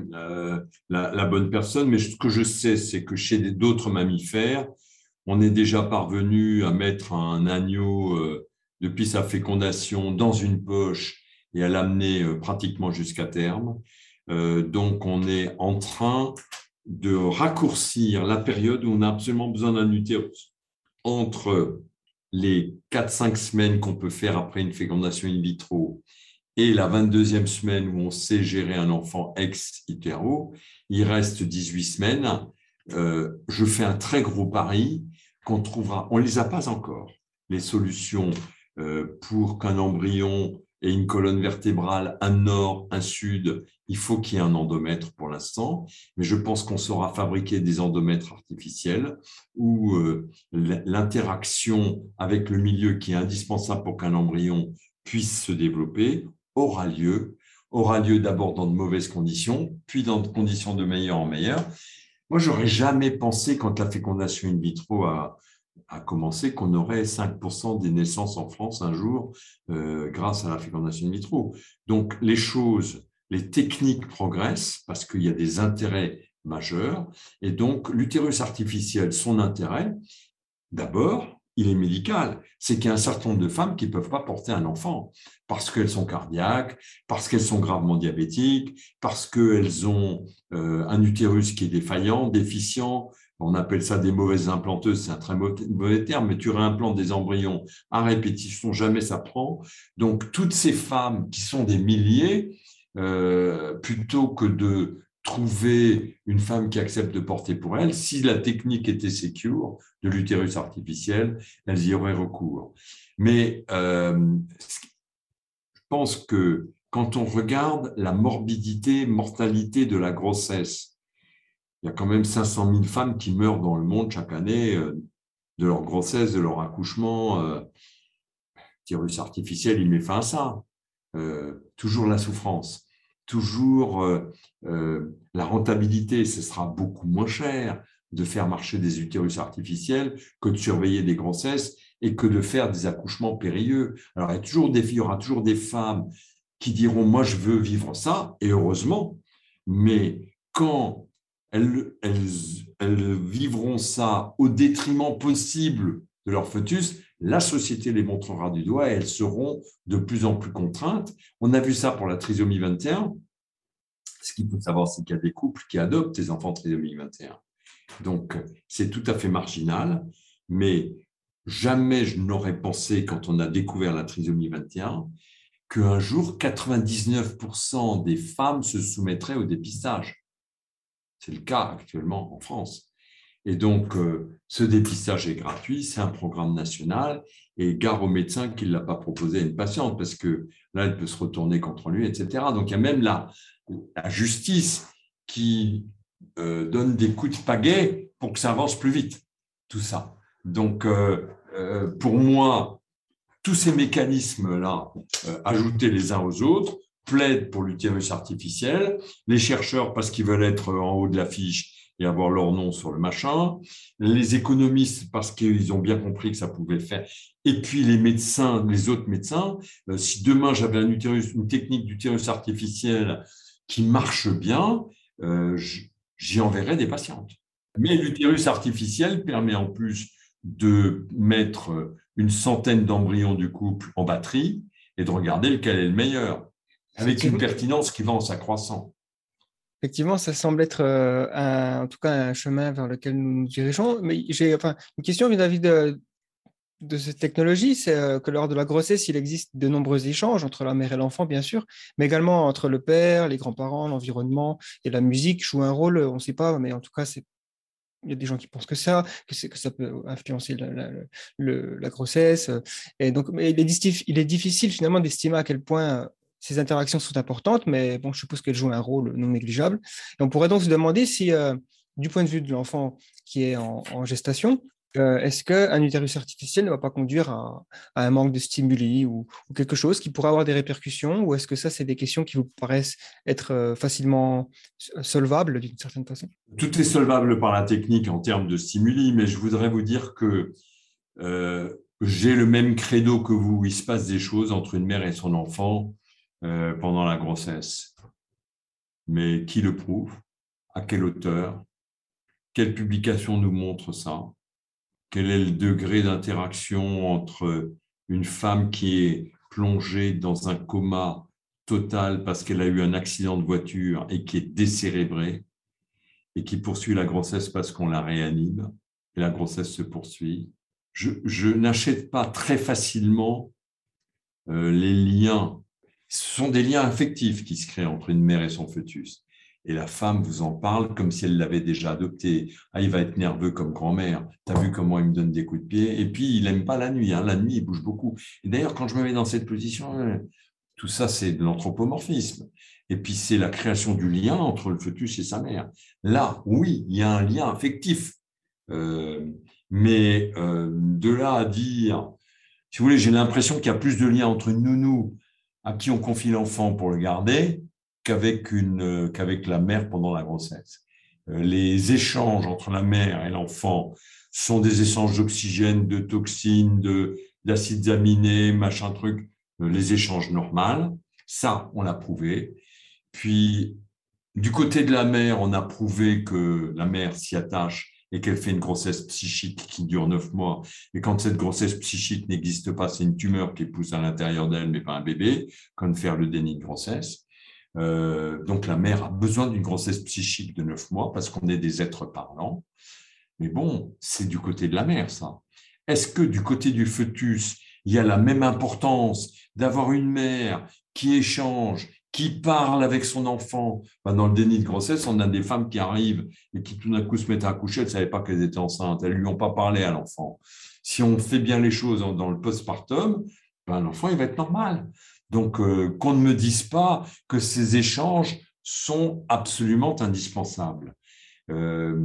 la, bonne personne, mais ce que je sais, c'est que chez d'autres mammifères, on est déjà parvenu à mettre un agneau depuis sa fécondation dans une poche et à l'amener euh, pratiquement jusqu'à terme. Euh, donc, on est en train de raccourcir la période où on a absolument besoin d'un utérus entre les 4-5 semaines qu'on peut faire après une fécondation in vitro et la 22e semaine où on sait gérer un enfant ex utero, il reste 18 semaines. Euh, je fais un très gros pari qu'on trouvera, on ne les a pas encore, les solutions pour qu'un embryon ait une colonne vertébrale, un nord, un sud, il faut qu'il y ait un endomètre pour l'instant, mais je pense qu'on saura fabriquer des endomètres artificiels où euh, l'interaction avec le milieu qui est indispensable pour qu'un embryon puisse se développer aura lieu, aura lieu d'abord dans de mauvaises conditions, puis dans des conditions de meilleur en meilleur. Moi, j'aurais jamais pensé quand la fécondation in vitro a, a commencé qu'on aurait 5% des naissances en France un jour euh, grâce à la fécondation in vitro. Donc les choses, les techniques progressent parce qu'il y a des intérêts majeurs. Et donc l'utérus artificiel, son intérêt, d'abord, il est médical. C'est qu'il y a un certain nombre de femmes qui ne peuvent pas porter un enfant parce qu'elles sont cardiaques, parce qu'elles sont gravement diabétiques, parce qu'elles ont euh, un utérus qui est défaillant, déficient, on appelle ça des mauvaises implanteuses, c'est un très mauvais terme, mais tu réimplantes des embryons à répétition, jamais ça prend. Donc, toutes ces femmes qui sont des milliers, euh, plutôt que de trouver une femme qui accepte de porter pour elle. Si la technique était secure de l'utérus artificiel, elles y auraient recours. Mais euh, je pense que quand on regarde la morbidité, mortalité de la grossesse, il y a quand même 500 000 femmes qui meurent dans le monde chaque année euh, de leur grossesse, de leur accouchement. Euh, l'utérus artificiel, il met fin à ça. toujours la souffrance toujours euh, euh, la rentabilité, ce sera beaucoup moins cher de faire marcher des utérus artificiels que de surveiller des grossesses et que de faire des accouchements périlleux. Alors, toujours des, il y aura toujours des femmes qui diront, moi, je veux vivre ça, et heureusement, mais quand elles, vivront ça au détriment possible de leur fœtus, la société les montrera du doigt et elles seront de plus en plus contraintes. On a vu ça pour la trisomie 21. Ce qu'il faut savoir, c'est qu'il y a des couples qui adoptent des enfants trisomie 21. Donc, c'est tout à fait marginal, mais jamais je n'aurais pensé, quand on a découvert la trisomie 21, qu'un jour, 99% des femmes se soumettraient au dépistage. C'est le cas actuellement en France. Et donc, euh, ce dépistage est gratuit, c'est un programme national, et gare au médecin qui ne l'a pas proposé à une patiente, parce que là, elle peut se retourner contre lui, etc. Donc, il y a même la, justice qui euh, donne des coups de pagaie pour que ça avance plus vite, tout ça. Donc, euh, pour moi, tous ces mécanismes-là, ajoutés les uns aux autres, plaident pour l'utérus artificiel. Les chercheurs, parce qu'ils veulent être en haut de l'affiche, et avoir leur nom sur le machin. Les économistes, parce qu'ils ont bien compris que ça pouvait le faire. Et puis les médecins, les autres médecins, euh, si demain j'avais un utérus, une technique d'utérus artificiel qui marche bien, euh, j'y enverrais des patientes. Mais l'utérus artificiel permet en plus de mettre une centaine d'embryons du couple en batterie et de regarder lequel est le meilleur, avec une pertinence qui va en s'accroissant. Effectivement, ça semble être euh, un, en tout cas un chemin vers lequel nous nous dirigeons. Mais j'ai enfin, une question vis-à-vis de, de cette technologie, c'est euh, que lors de la grossesse, il existe de nombreux échanges entre la mère et l'enfant, bien sûr, mais également entre le père, les grands-parents, l'environnement et la musique joue un rôle, on ne sait pas, mais en tout cas, c'est il y a des gens qui pensent que ça, que, que ça peut influencer la, la, grossesse. Et donc, il est difficile finalement d'estimer à quel point ces interactions sont importantes, mais bon, je suppose qu'elles jouent un rôle non négligeable. On pourrait donc se demander si, euh, du point de vue de l'enfant qui est en, gestation, euh, est-ce qu'un utérus artificiel ne va pas conduire à, un manque de stimuli ou, quelque chose qui pourrait avoir des répercussions Ou est-ce que ça, c'est des questions qui vous paraissent être euh, facilement solvables d'une certaine façon? Tout est solvable par la technique en termes de stimuli, mais je voudrais vous dire que j'ai le même credo que vous. Il se passe des choses entre une mère et son enfant euh, pendant la grossesse. Mais qui le prouve? À quelle hauteur Quelle publication nous montre ça? Quel est le degré d'interaction entre une femme qui est plongée dans un coma total parce qu'elle a eu un accident de voiture et qui est décérébrée et qui poursuit la grossesse parce qu'on la réanime et la grossesse se poursuit? Je, n'achète pas très facilement euh, les liens ce sont des liens affectifs qui se créent entre une mère et son fœtus. Et la femme vous en parle comme si elle l'avait déjà adopté. Ah, il va être nerveux comme grand-mère. Tu as vu comment il me donne des coups de pied. Et puis, il n'aime pas la nuit. Hein. La nuit, il bouge beaucoup. Et d'ailleurs, quand je me mets dans cette position, euh, tout ça, c'est de l'anthropomorphisme. Et puis, c'est la création du lien entre le fœtus et sa mère. Là, oui, il y a un lien affectif. Euh, mais euh, de là à dire, si vous voulez, j'ai l'impression qu'il y a plus de lien entre une nounou à qui on confie l'enfant pour le garder qu'avec une qu'avec la mère pendant la grossesse. Euh, les échanges entre la mère et l'enfant sont des échanges d'oxygène, de toxines, de d'acides aminés, machin truc, euh, les échanges normaux. Ça, on l'a prouvé. Puis, du côté de la mère, on a prouvé que la mère s'y attache et qu'elle fait une grossesse psychique qui dure neuf mois, et quand cette grossesse psychique n'existe pas, c'est une tumeur qui pousse à l'intérieur d'elle, mais pas un bébé, comme faire le déni de grossesse. Euh, donc la mère a besoin d'une grossesse psychique de neuf mois parce qu'on est des êtres parlants. Mais bon, c'est du côté de la mère, ça. Est-ce que du côté du fœtus, il y a la même importance d'avoir une mère qui échange, qui parle avec son enfant. dans le déni de grossesse, on a des femmes qui arrivent et qui tout d'un coup se mettent à coucher, elles ne savaient pas qu'elles étaient enceintes, elles ne lui ont pas parlé à l'enfant. Si on fait bien les choses dans le postpartum, ben, l'enfant, il va être normal. Donc, euh, qu'on ne me dise pas que ces échanges sont absolument indispensables. Euh,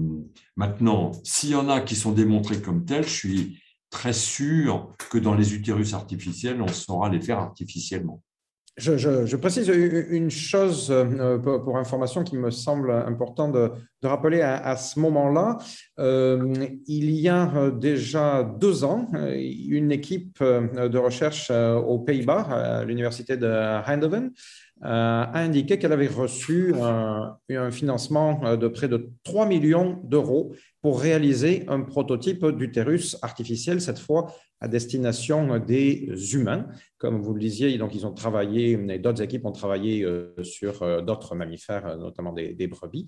maintenant, s'il y en a qui sont démontrés comme tels, je suis très sûr que dans les utérus artificiels, on saura les faire artificiellement. Je, précise une chose euh, pour, information qui me semble important de, rappeler à, ce moment-là. Euh, il y a déjà deux ans, une équipe de recherche aux Pays-Bas, à l'université de Eindhoven, a indiqué qu'elle avait reçu un, financement de près de 3 millions d'euros pour réaliser un prototype d'utérus artificiel, cette fois à destination des humains. Comme vous le disiez, donc ils ont travaillé, d'autres équipes ont travaillé euh, sur euh, d'autres mammifères, notamment des, brebis,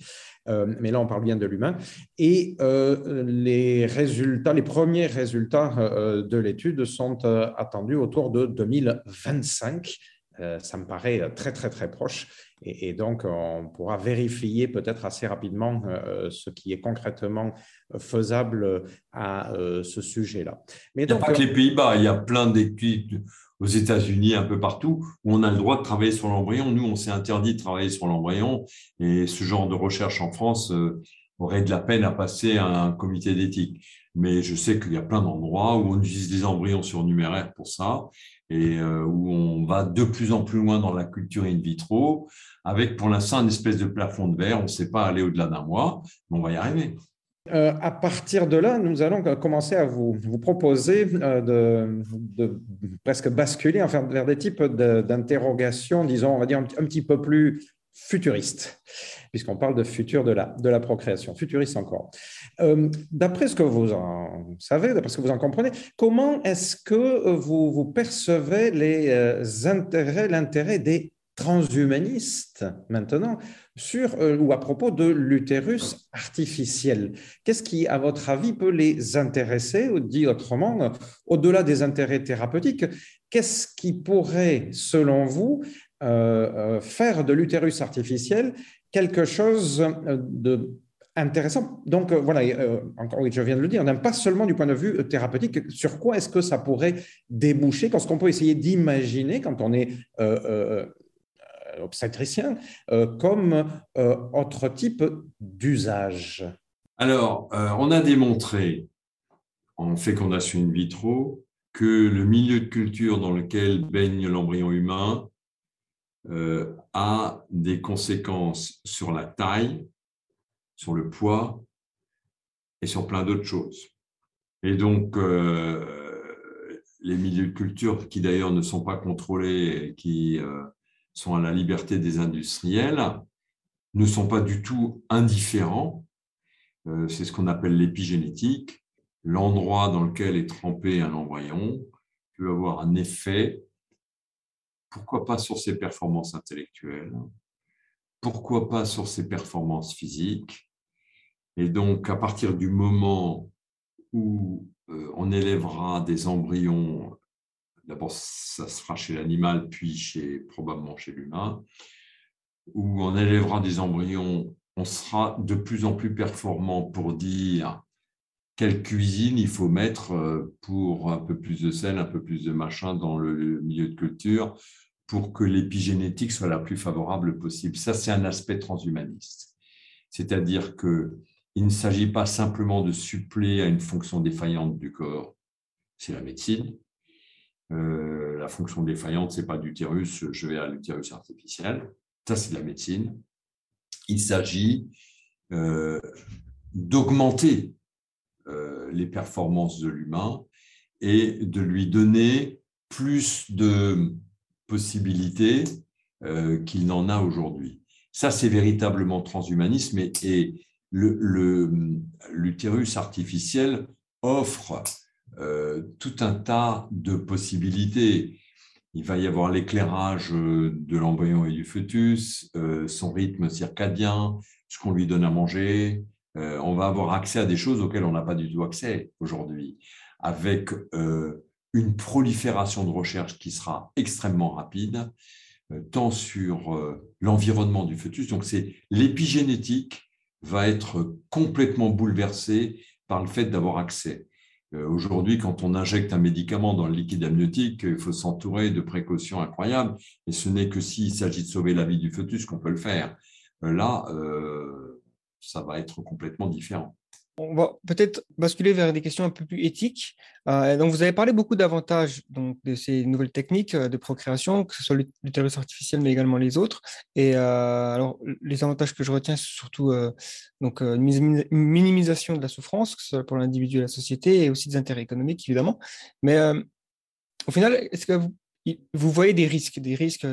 euh, mais là on parle bien de l'humain. Et les résultats, les premiers résultats de l'étude sont attendus autour de 2025 euh, ça me paraît très, très, très proche. Et, donc, on pourra vérifier peut-être assez rapidement euh, ce qui est concrètement faisable à euh, ce sujet-là. Mais il n'y a pas que les Pays-Bas, il y a plein d'études aux États-Unis, un peu partout, où on a le droit de travailler sur l'embryon. Nous, on s'est interdit de travailler sur l'embryon. Et ce genre de recherche en France aurait de la peine à passer à un comité d'éthique. Mais je sais qu'il y a plein d'endroits où on utilise des embryons surnuméraires pour ça et euh, où on va de plus en plus loin dans la culture in vitro, avec pour l'instant une espèce de plafond de verre. On ne sait pas aller au-delà d'un mois, mais on va y arriver. Euh, à partir de là, nous allons commencer à vous, proposer euh, de, presque basculer vers des types d'interrogations, disons, on va dire un, petit peu plus futuristes, puisqu'on parle de futur de la, de la procréation, futuriste encore. Euh, d'après ce que vous en savez, d'après ce que vous en comprenez, comment est-ce que vous, vous percevez les euh, intérêts, l'intérêt des transhumanistes maintenant sur euh, ou à propos de l'utérus artificiel? Qu'est-ce qui, à votre avis, peut les intéresser, ou dit autrement, au-delà des intérêts thérapeutiques, qu'est-ce qui pourrait, selon vous, faire de l'utérus artificiel quelque chose de intéressant. Donc euh, voilà, euh, encore oui, je viens de le dire, pas seulement du point de vue euh, thérapeutique, sur quoi est-ce que ça pourrait déboucher, qu'est-ce qu'on peut essayer d'imaginer quand on est obstétricien, comme autre type d'usage Alors, on a démontré en fécondation in vitro que le milieu de culture dans lequel baigne l'embryon humain a des conséquences sur la taille, sur le poids et sur plein d'autres choses. Et donc, euh, les milieux de culture, qui d'ailleurs ne sont pas contrôlés, et qui euh, sont à la liberté des industriels, ne sont pas du tout indifférents. Euh, c'est ce qu'on appelle l'épigénétique. L'endroit dans lequel est trempé un embryon peut avoir un effet, pourquoi pas sur ses performances intellectuelles, pourquoi pas sur ses performances physiques, et donc, à partir du moment où euh, on élèvera des embryons, d'abord ça se fera chez l'animal, puis chez, probablement chez l'humain, où on élèvera des embryons, on sera de plus en plus performant pour dire quelle cuisine il faut mettre euh, pour un peu plus de sel, un peu plus de machin dans le milieu de culture pour que l'épigénétique soit la plus favorable possible. Ça, c'est un aspect transhumaniste. C'est-à-dire que il ne s'agit pas simplement de suppléer à une fonction défaillante du corps, c'est la médecine. Euh, la fonction défaillante, ce n'est pas d'utérus, je vais à l'utérus artificiel. Ça, c'est la médecine. Il s'agit euh, d'augmenter euh, les performances de l'humain et de lui donner plus de possibilités qu'il n'en a aujourd'hui. Ça, c'est véritablement transhumanisme et l'utérus artificiel offre euh, tout un tas de possibilités. Il va y avoir l'éclairage de l'embryon et du fœtus, euh, son rythme circadien, ce qu'on lui donne à manger. Euh, on va avoir accès à des choses auxquelles on n'a pas du tout accès aujourd'hui, avec une prolifération de recherche qui sera extrêmement rapide. tant sur l'environnement du fœtus. Donc, c'est l'épigénétique va être complètement bouleversée par le fait d'avoir accès. Aujourd'hui, quand on injecte un médicament dans le liquide amniotique, il faut s'entourer de précautions incroyables. Et ce n'est que s'il s'agit de sauver la vie du fœtus qu'on peut le faire. Là, ça va être complètement différent. On va peut-être basculer vers des questions un peu plus éthiques. Euh, donc, vous avez parlé beaucoup d'avantages donc, de ces nouvelles techniques euh, de procréation, que ce soit l'utérus artificiel, mais également les autres. Et euh, alors, les avantages que je retiens, c'est surtout donc, une minimisation de la souffrance, que ce soit pour l'individu et la société, et aussi des intérêts économiques, évidemment. Mais au final, est-ce que vous, vous voyez des risques, des risques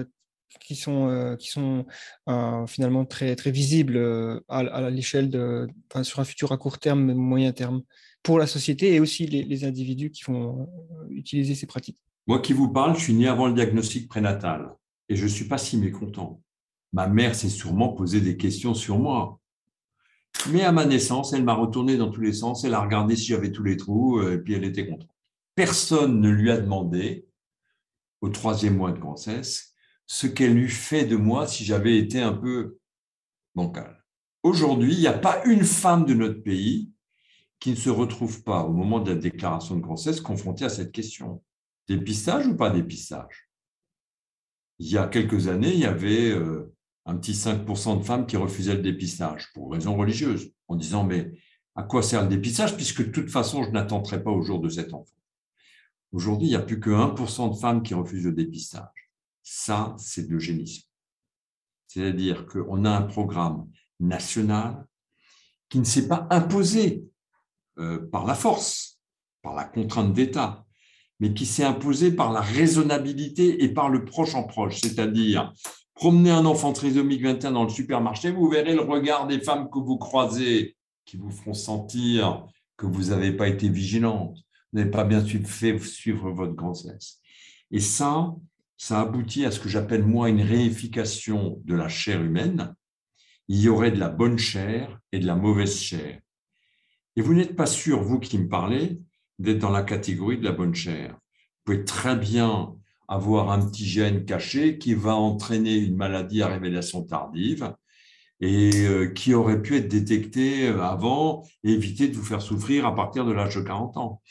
qui sont, euh, qui sont euh, finalement très, très visibles euh, à, l'échelle de, sur un futur à court terme, moyen terme, pour la société et aussi les, individus qui vont utiliser ces pratiques. Moi qui vous parle, je suis né avant le diagnostic prénatal et je ne suis pas si mécontent. Ma mère s'est sûrement posé des questions sur moi. Mais à ma naissance, elle m'a retourné dans tous les sens, elle a regardé si j'avais tous les trous, et puis elle était contente. Personne ne lui a demandé, au troisième mois de grossesse, ce qu'elle eût fait de moi si j'avais été un peu bancal. Aujourd'hui, il n'y a pas une femme de notre pays qui ne se retrouve pas, au moment de la déclaration de grossesse, confrontée à cette question. Dépistage ou pas dépistage? Il y a quelques années, il y avait euh, un petit 5% de femmes qui refusaient le dépistage pour raisons religieuses, en disant mais à quoi sert le dépistage puisque de toute façon, je n'attendrai pas au jour de cet enfant? Aujourd'hui, il n'y a plus que 1% de femmes qui refusent le dépistage. Ça, c'est de l'eugénisme. C'est-à-dire qu'on a un programme national qui ne s'est pas imposé euh, par la force, par la contrainte d'État, mais qui s'est imposé par la raisonnabilité et par le proche en proche. C'est-à-dire, promener un enfant trisomique 21 dans le supermarché, vous verrez le regard des femmes que vous croisez qui vous feront sentir que vous n'avez pas été vigilante, vous n'avez pas bien fait suivre votre grossesse. Et ça, ça aboutit à ce que j'appelle moi une réification de la chair humaine. Il y aurait de la bonne chair et de la mauvaise chair. Et vous n'êtes pas sûr, vous qui me parlez, d'être dans la catégorie de la bonne chair. Vous pouvez très bien avoir un petit gène caché qui va entraîner une maladie à révélation tardive et euh, qui aurait pu être détecté euh, avant et éviter de vous faire souffrir à partir de l'âge de 40 ans.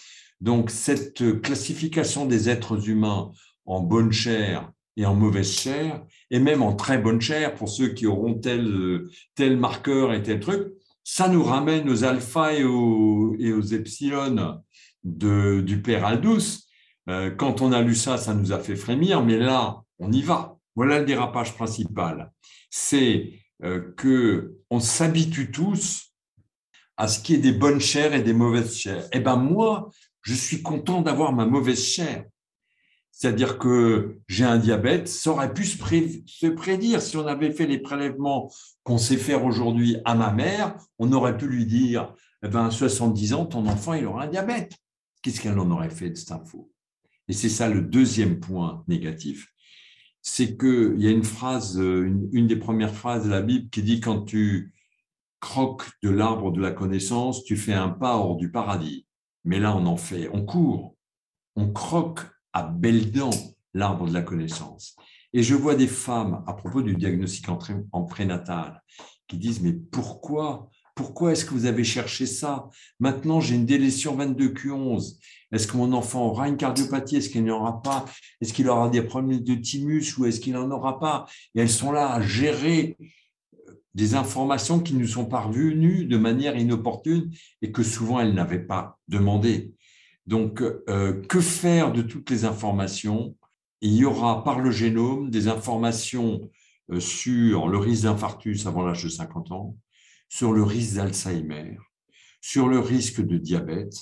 Donc cette classification des êtres humains en bonne chair et en mauvaise chair, et même en très bonne chair pour ceux qui auront tel, tel marqueur et tel truc, ça nous ramène aux alpha et aux, et aux epsilon de, du père Aldous. Euh, quand on a lu ça, ça nous a fait frémir, mais là, on y va. Voilà le dérapage principal. C'est euh, que on s'habitue tous à ce qui est des bonnes chairs et des mauvaises chairs. Eh ben moi, je suis content d'avoir ma mauvaise chair. C'est-à-dire que j'ai un diabète, ça aurait pu se, prédire. Si on avait fait les prélèvements qu'on sait faire aujourd'hui à ma mère, on aurait pu lui dire, eh ben, à 70 ans, ton enfant, il aura un diabète. Qu'est-ce qu'elle en aurait fait de cette info? Et c'est ça le deuxième point négatif. C'est qu'il y a une phrase, une, une des premières phrases de la Bible qui dit quand tu croques de l'arbre de la connaissance, tu fais un pas hors du paradis. Mais là, on en fait, on court, on croque à dents l'arbre de la connaissance. Et je vois des femmes, à propos du diagnostic en prénatal, qui disent, mais pourquoi? Pourquoi est-ce que vous avez cherché ça? Maintenant, j'ai une délétion 22Q11. Est-ce que mon enfant aura une cardiopathie? Est-ce qu'il n'y aura pas? Est-ce qu'il aura des problèmes de thymus ou est-ce qu'il n'en aura pas? Et elles sont là à gérer des informations qui nous sont parvenues de manière inopportune et que souvent elles n'avaient pas demandé. Donc, euh, que faire de toutes les informations? Il y aura par le génome des informations euh, sur le risque d'infarctus avant l'âge de 50 ans, sur le risque d'Alzheimer, sur le risque de diabète.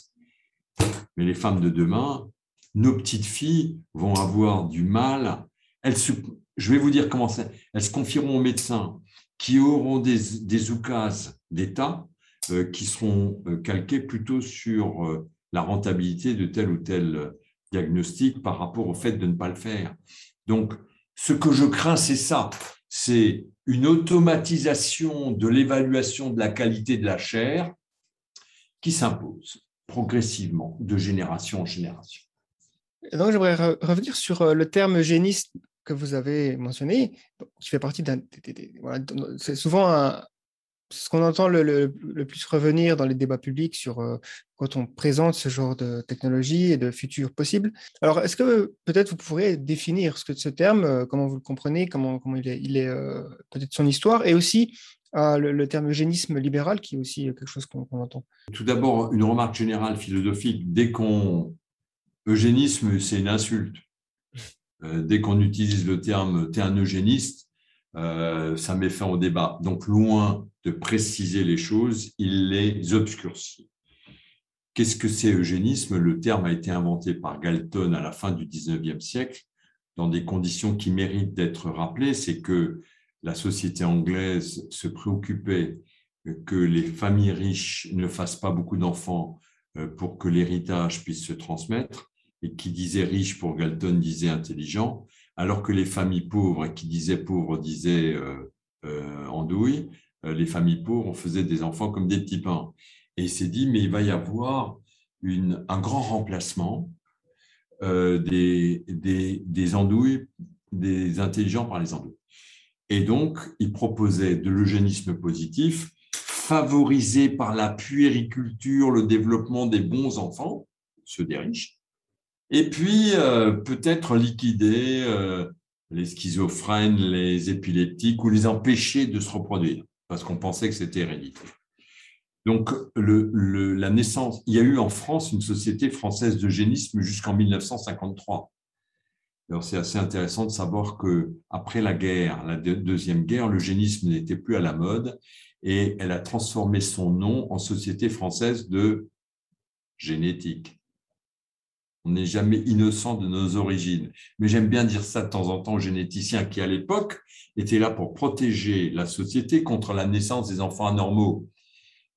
Mais les femmes de demain, nos petites filles vont avoir du mal. Elles je vais vous dire comment ça. Elles se confieront aux médecins qui auront des, des oukases d'État euh, qui seront calqués plutôt sur la rentabilité de tel ou tel diagnostic par rapport au fait de ne pas le faire. Donc, ce que je crains, c'est ça, c'est une automatisation de l'évaluation de la qualité de la chair qui s'impose progressivement de génération en génération. donc, j'aimerais revenir sur euh, le terme eugéniste que vous avez mentionné, qui fait partie d'un. c'est souvent ce qu'on entend le, plus revenir dans les débats publics sur euh, quand on présente ce genre de technologie et de futurs possibles. Alors, est-ce que peut-être vous pourrez définir ce que ce terme, euh, comment vous le comprenez, comment, comment il est, euh, peut-être son histoire, et aussi le, terme eugénisme libéral, qui est aussi quelque chose qu'on entend. Tout d'abord, une remarque générale philosophique. Dès qu'on eugénisme, c'est une insulte. Dès qu'on utilise le terme t'es un eugéniste, ça met fin au débat. Donc, loin de préciser les choses, il les obscurcit. Qu'est-ce que c'est eugénisme? Le terme a été inventé par Galton à la fin du 19e siècle dans des conditions qui méritent d'être rappelées. C'est que la société anglaise se préoccupait que les familles riches ne fassent pas beaucoup d'enfants euh, pour que l'héritage puisse se transmettre et qui disait riche pour Galton disait intelligent, alors que les familles pauvres, et qui disaient pauvres disaient euh, euh, andouille, les familles pauvres, on faisait des enfants comme des petits pains. Et il s'est dit, mais il va y avoir un grand remplacement euh, des, des, andouilles, des intelligents par les andouilles. Et donc, il proposait de l'eugénisme positif, favorisé par la puériculture, le développement des bons enfants, ceux des riches, et puis, euh, peut-être liquider euh, les schizophrènes, les épileptiques ou les empêcher de se reproduire, parce qu'on pensait que c'était héréditaire. Donc, la naissance, il y a eu en France une société française d'eugénisme jusqu'en 1953. Alors, c'est assez intéressant de savoir que après la guerre, la deuxième guerre, l'eugénisme n'était plus à la mode et elle a transformé son nom en Société française de génétique. On n'est jamais innocent de nos origines. Mais j'aime bien dire ça de temps en temps aux généticiens qui, à l'époque, étaient là pour protéger la société contre la naissance des enfants anormaux.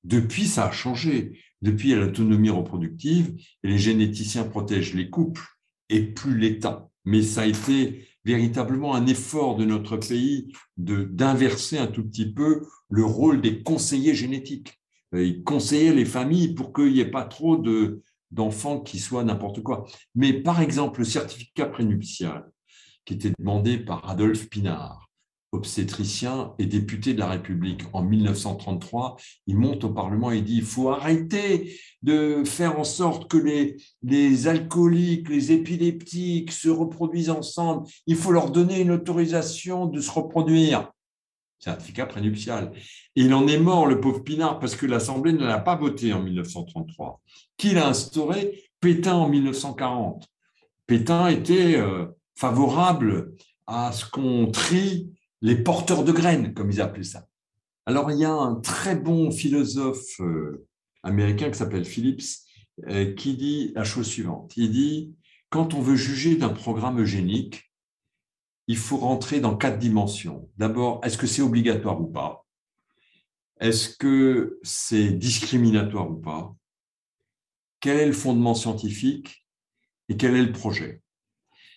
Depuis, ça a changé. Depuis, il y a l'autonomie reproductive et les généticiens protègent les couples et plus l'État. Mais ça a été véritablement un effort de notre pays d'inverser un tout petit peu le rôle des conseillers génétiques. Ils conseillaient les familles pour qu'il n'y ait pas trop de, d'enfants qui soient n'importe quoi. Mais par exemple, le certificat prénuptial qui était demandé par Adolphe Pinard, obstétricien et député de la République en 1933, il monte au Parlement et dit il faut arrêter de faire en sorte que les, les alcooliques, les épileptiques se reproduisent ensemble, il faut leur donner une autorisation de se reproduire certificat prénuptial. Et il en est mort, le pauvre Pinard, parce que l'Assemblée ne l'a pas voté en 1933. Qui l'a instauré Pétain en 1940. Pétain était euh, favorable à ce qu'on trie les porteurs de graines, comme ils appelaient ça. Alors, il y a un très bon philosophe euh, américain qui s'appelle Phillips, euh, qui dit la chose suivante. Il dit, quand on veut juger d'un programme eugénique, il faut rentrer dans quatre dimensions. D'abord, est-ce que c'est obligatoire ou pas? Est-ce que c'est discriminatoire ou pas? Quel est le fondement scientifique et quel est le projet?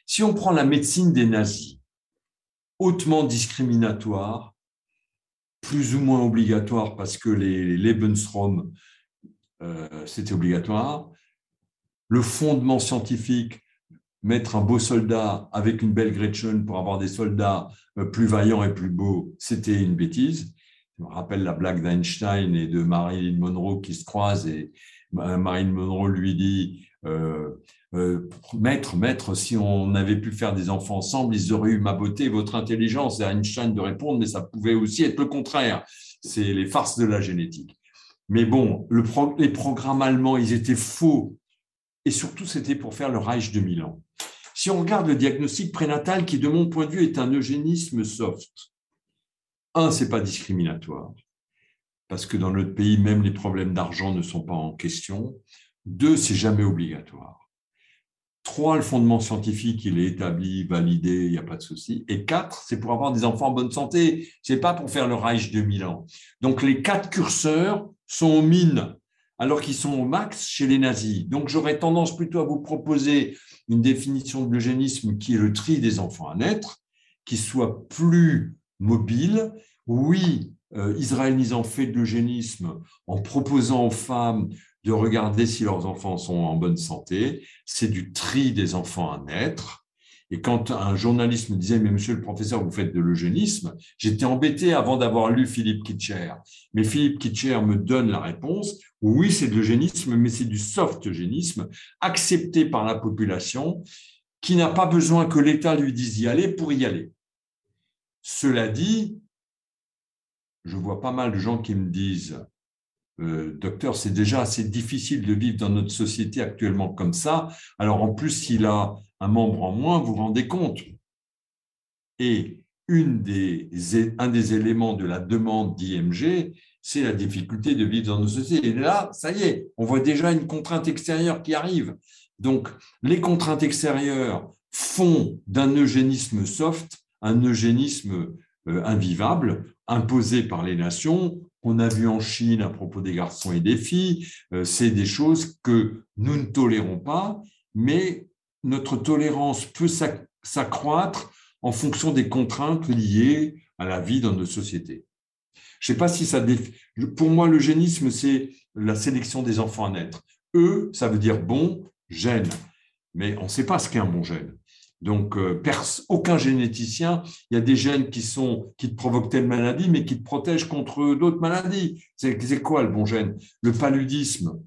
Si on prend la médecine des nazis, hautement discriminatoire, plus ou moins obligatoire parce que les Lebensraum, euh, c'était obligatoire, le fondement scientifique mettre un beau soldat avec une belle Gretchen pour avoir des soldats euh, plus vaillants et plus beaux, c'était une bêtise. Je me rappelle la blague d'Einstein et de Marilyn Monroe qui se croisent et euh, Marilyn Monroe lui dit euh, Maître, maître, si on avait pu faire des enfants ensemble, ils auraient eu ma beauté votre intelligence. Et Einstein de répondre Mais ça pouvait aussi être le contraire. C'est les farces de la génétique. Mais bon, les programmes allemands, ils étaient faux et surtout c'était pour faire le Reich de Milan. Si on regarde le diagnostic prénatal, qui de mon point de vue est un eugénisme soft, un, c'est pas discriminatoire, parce que dans notre pays, même les problèmes d'argent ne sont pas en question. Deux, c'est jamais obligatoire. Trois, le fondement scientifique, il est établi, validé, il n'y a pas de souci. Et quatre, c'est pour avoir des enfants en bonne santé. C'est pas pour faire le Reich de Milan. Donc les quatre curseurs sont aux mines alors qu'ils sont au max chez les nazis. Donc j'aurais tendance plutôt à vous proposer une définition de l'eugénisme qui est le tri des enfants à naître, qui soit plus mobile. Oui, euh, Israël Nizan fait de l'eugénisme en proposant aux femmes de regarder si leurs enfants sont en bonne santé. C'est du tri des enfants à naître. Et quand un journaliste me disait, mais monsieur le professeur, vous faites de l'eugénisme, j'étais embêté avant d'avoir lu Philippe Kitcher. Mais Philippe Kitcher me donne la réponse, oui, c'est de l'eugénisme, mais c'est du soft eugénisme, accepté par la population, qui n'a pas besoin que l'État lui dise y aller pour y aller. Cela dit, je vois pas mal de gens qui me disent, euh, docteur, c'est déjà assez difficile de vivre dans notre société actuellement comme ça. Alors en plus, s'il a un membre en moins, vous vous rendez compte. Et une des, un des éléments de la demande d'IMG, c'est la difficulté de vivre dans nos sociétés. Et là, ça y est, on voit déjà une contrainte extérieure qui arrive. Donc, les contraintes extérieures font d'un eugénisme soft un eugénisme euh, invivable, imposé par les nations. On a vu en Chine à propos des garçons et des filles, euh, c'est des choses que nous ne tolérons pas, mais notre tolérance peut s'accroître en fonction des contraintes liées à la vie dans nos sociétés. Je ne sais pas si ça... Pour moi, l'eugénisme, c'est la sélection des enfants à naître. E, ça veut dire bon, gène. Mais on ne sait pas ce qu'est un bon gène. Donc, euh, aucun généticien, il y a des gènes qui, te provoquent telle maladie, mais qui te protègent contre d'autres maladies. C'est quoi le bon gène? Le paludisme,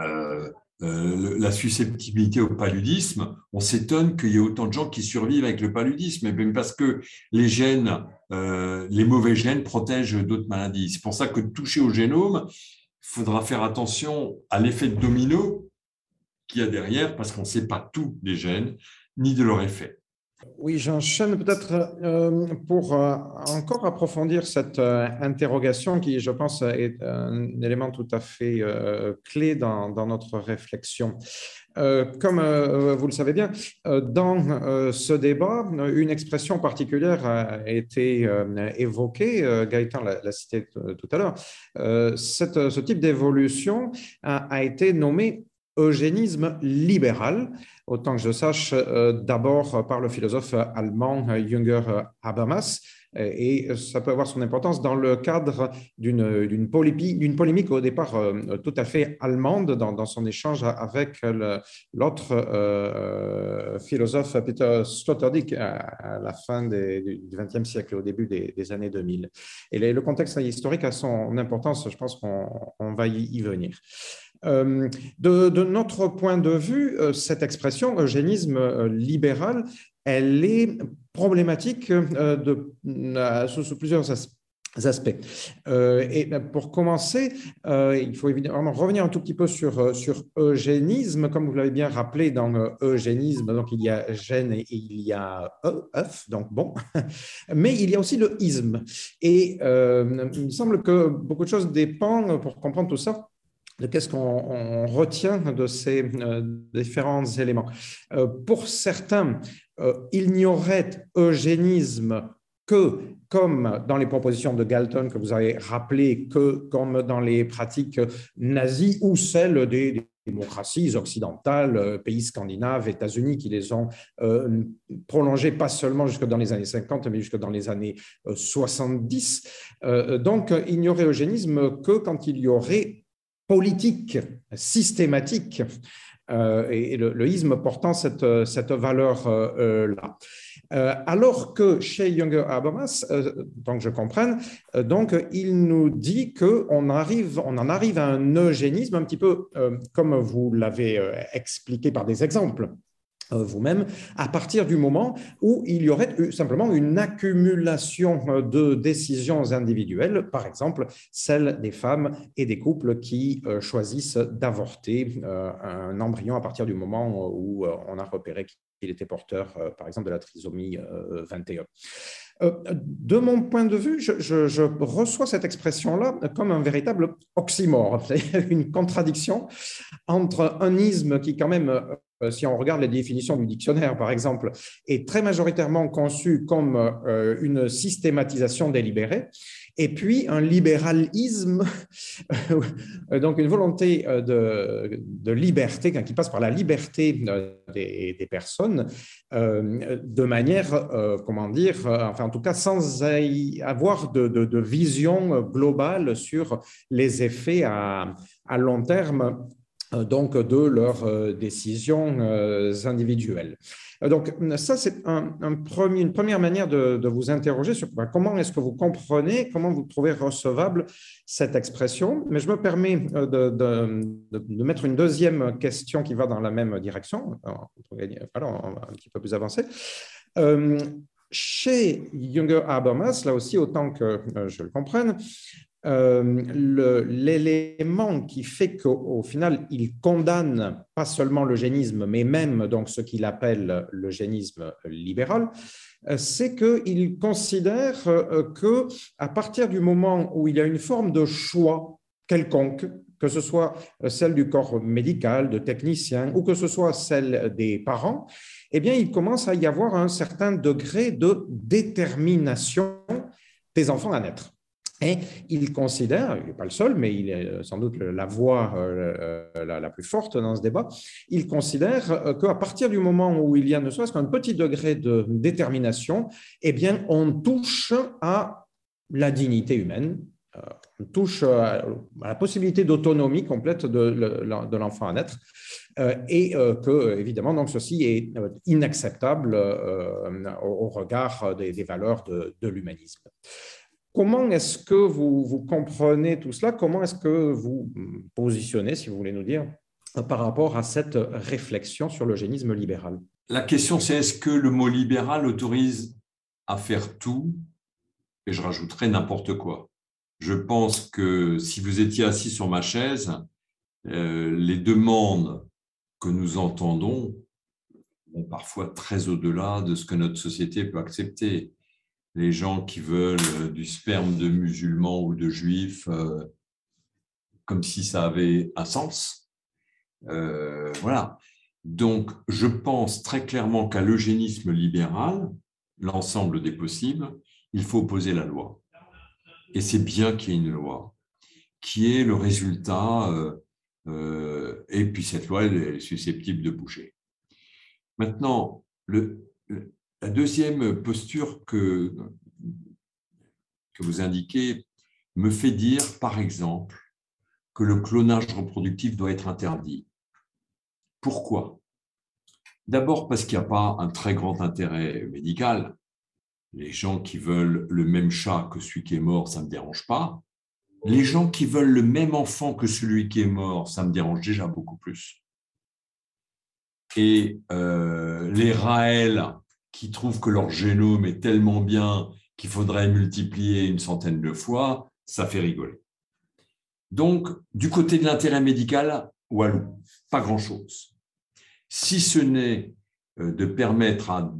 euh, euh, la susceptibilité au paludisme, on s'étonne qu'il y ait autant de gens qui survivent avec le paludisme, parce que les gènes, les mauvais gènes protègent d'autres maladies. C'est pour ça que toucher au génome, il faudra faire attention à l'effet domino qu'il y a derrière, parce qu'on ne sait pas tous les gènes ni de leur effet. Oui, j'enchaîne peut-être euh, pour euh, encore approfondir cette euh, interrogation qui, je pense, est un élément tout à fait clé dans, notre réflexion. comme vous le savez bien, dans ce débat, une expression particulière a été évoquée, Gaëtan l'a cité tout à l'heure. ce type d'évolution a, été nommé eugénisme libéral, autant que je sache, euh, d'abord par le philosophe allemand Jünger Habermas, et ça peut avoir son importance dans le cadre d'une polémique au départ euh, tout à fait allemande dans, son échange avec l'autre euh, philosophe Peter Sloterdijk à, la fin du XXe siècle, au début des, années 2000. Et le, contexte historique a son importance, je pense qu'on va y venir. Euh, de, notre point de vue, euh, cette expression eugénisme euh, libéral, elle est problématique sous, plusieurs aspects. et pour commencer, il faut évidemment revenir un tout petit peu sur, sur eugénisme. Comme vous l'avez bien rappelé, dans eugénisme, donc il y a gène et il y a œuf, donc bon. Mais il y a aussi le isme. Et il me semble que beaucoup de choses dépendent, pour comprendre tout ça, qu'est-ce qu'on retient de ces euh, différents éléments. Euh, pour certains, euh, il n'y aurait eugénisme que, comme dans les propositions de Galton que vous avez rappelé, que comme dans les pratiques nazies ou celles des, démocraties occidentales, pays scandinaves, États-Unis, qui les ont prolongées pas seulement jusque dans les années 50, mais jusque dans les années 70. donc, il n'y aurait eugénisme que quand il y aurait politique systématique euh, et le, isme portant cette, cette valeur-là. Euh, euh, alors que chez Younger Habermas, donc je comprenne, donc il nous dit qu'on arrive, on en arrive à un eugénisme un petit peu comme vous l'avez expliqué par des exemples. Euh, vous-même, à partir du moment où il y aurait simplement une accumulation euh, de décisions individuelles, par exemple celle des femmes et des couples qui euh, choisissent d'avorter un embryon à partir du moment où on a repéré qu'il était porteur, par exemple, de la trisomie 21. De mon point de vue, je, je reçois cette expression-là comme un véritable oxymore, une contradiction entre un isme qui quand même euh, si on regarde les définitions du dictionnaire, par exemple, est très majoritairement conçu comme euh, une systématisation délibérée, et puis un libéralisme, donc une volonté euh, de, liberté qui passe par la liberté des, personnes, de manière, comment dire, enfin en tout cas sans avoir de, vision globale sur les effets à long terme donc de leurs décisions individuelles. Donc, ça, c'est une première manière de, vous interroger sur bah, comment est-ce que vous comprenez, comment vous trouvez recevable cette expression. Mais je me permets de, mettre une deuxième question qui va dans la même direction, alors, un petit peu plus avancé. chez Junger Habermas, là aussi, autant que je le comprenne, euh, l'élément qui fait qu'au final, il condamne pas seulement l'eugénisme, mais même donc ce qu'il appelle l'eugénisme libéral, euh, c'est qu'il considère euh, que à partir du moment où il y a une forme de choix quelconque, que ce soit celle du corps médical, de technicien, ou que ce soit celle des parents, eh bien, il commence à y avoir un certain degré de détermination des enfants à naître. Et il considère, il n'est pas le seul, mais il est sans doute la voix euh, la, plus forte dans ce débat, il considère euh, qu'à partir du moment où il y a ne serait-ce qu'un petit degré de détermination, eh bien, on touche à la dignité humaine, euh, on touche à la possibilité d'autonomie complète de, l'enfant à naître, et que, évidemment, donc, ceci est inacceptable au regard des, valeurs de l'humanisme. Comment est-ce que vous, comprenez tout cela? Comment est-ce que vous positionnez, si vous voulez nous dire, par rapport à cette réflexion sur l'eugénisme libéral? La question, c'est est-ce que le mot libéral autorise à faire tout? Et je rajouterai n'importe quoi. Je pense que si vous étiez assis sur ma chaise, euh, les demandes que nous entendons vont parfois très au-delà de ce que notre société peut accepter les gens qui veulent euh, du sperme de musulmans ou de juifs, euh, comme si ça avait un sens. Euh, voilà. Donc, je pense très clairement qu'à l'eugénisme libéral, l'ensemble des possibles, il faut opposer la loi. Et c'est bien qu'il y ait une loi, qui est le résultat, et puis cette loi, elle est susceptible de bouger. Maintenant, le, la deuxième posture que, que vous indiquez me fait dire, par exemple, que le clonage reproductif doit être interdit. Pourquoi? D'abord parce qu'il n'y a pas un très grand intérêt médical. Les gens qui veulent le même chat que celui qui est mort, ça ne me dérange pas. Les gens qui veulent le même enfant que celui qui est mort, ça me dérange déjà beaucoup plus. Et euh, les Raël qui trouvent que leur génome est tellement bien qu'il faudrait multiplier une centaine de fois, ça fait rigoler. Donc, du côté de l'intérêt médical, Walou, pas grand-chose. Si ce n'est euh, de permettre à,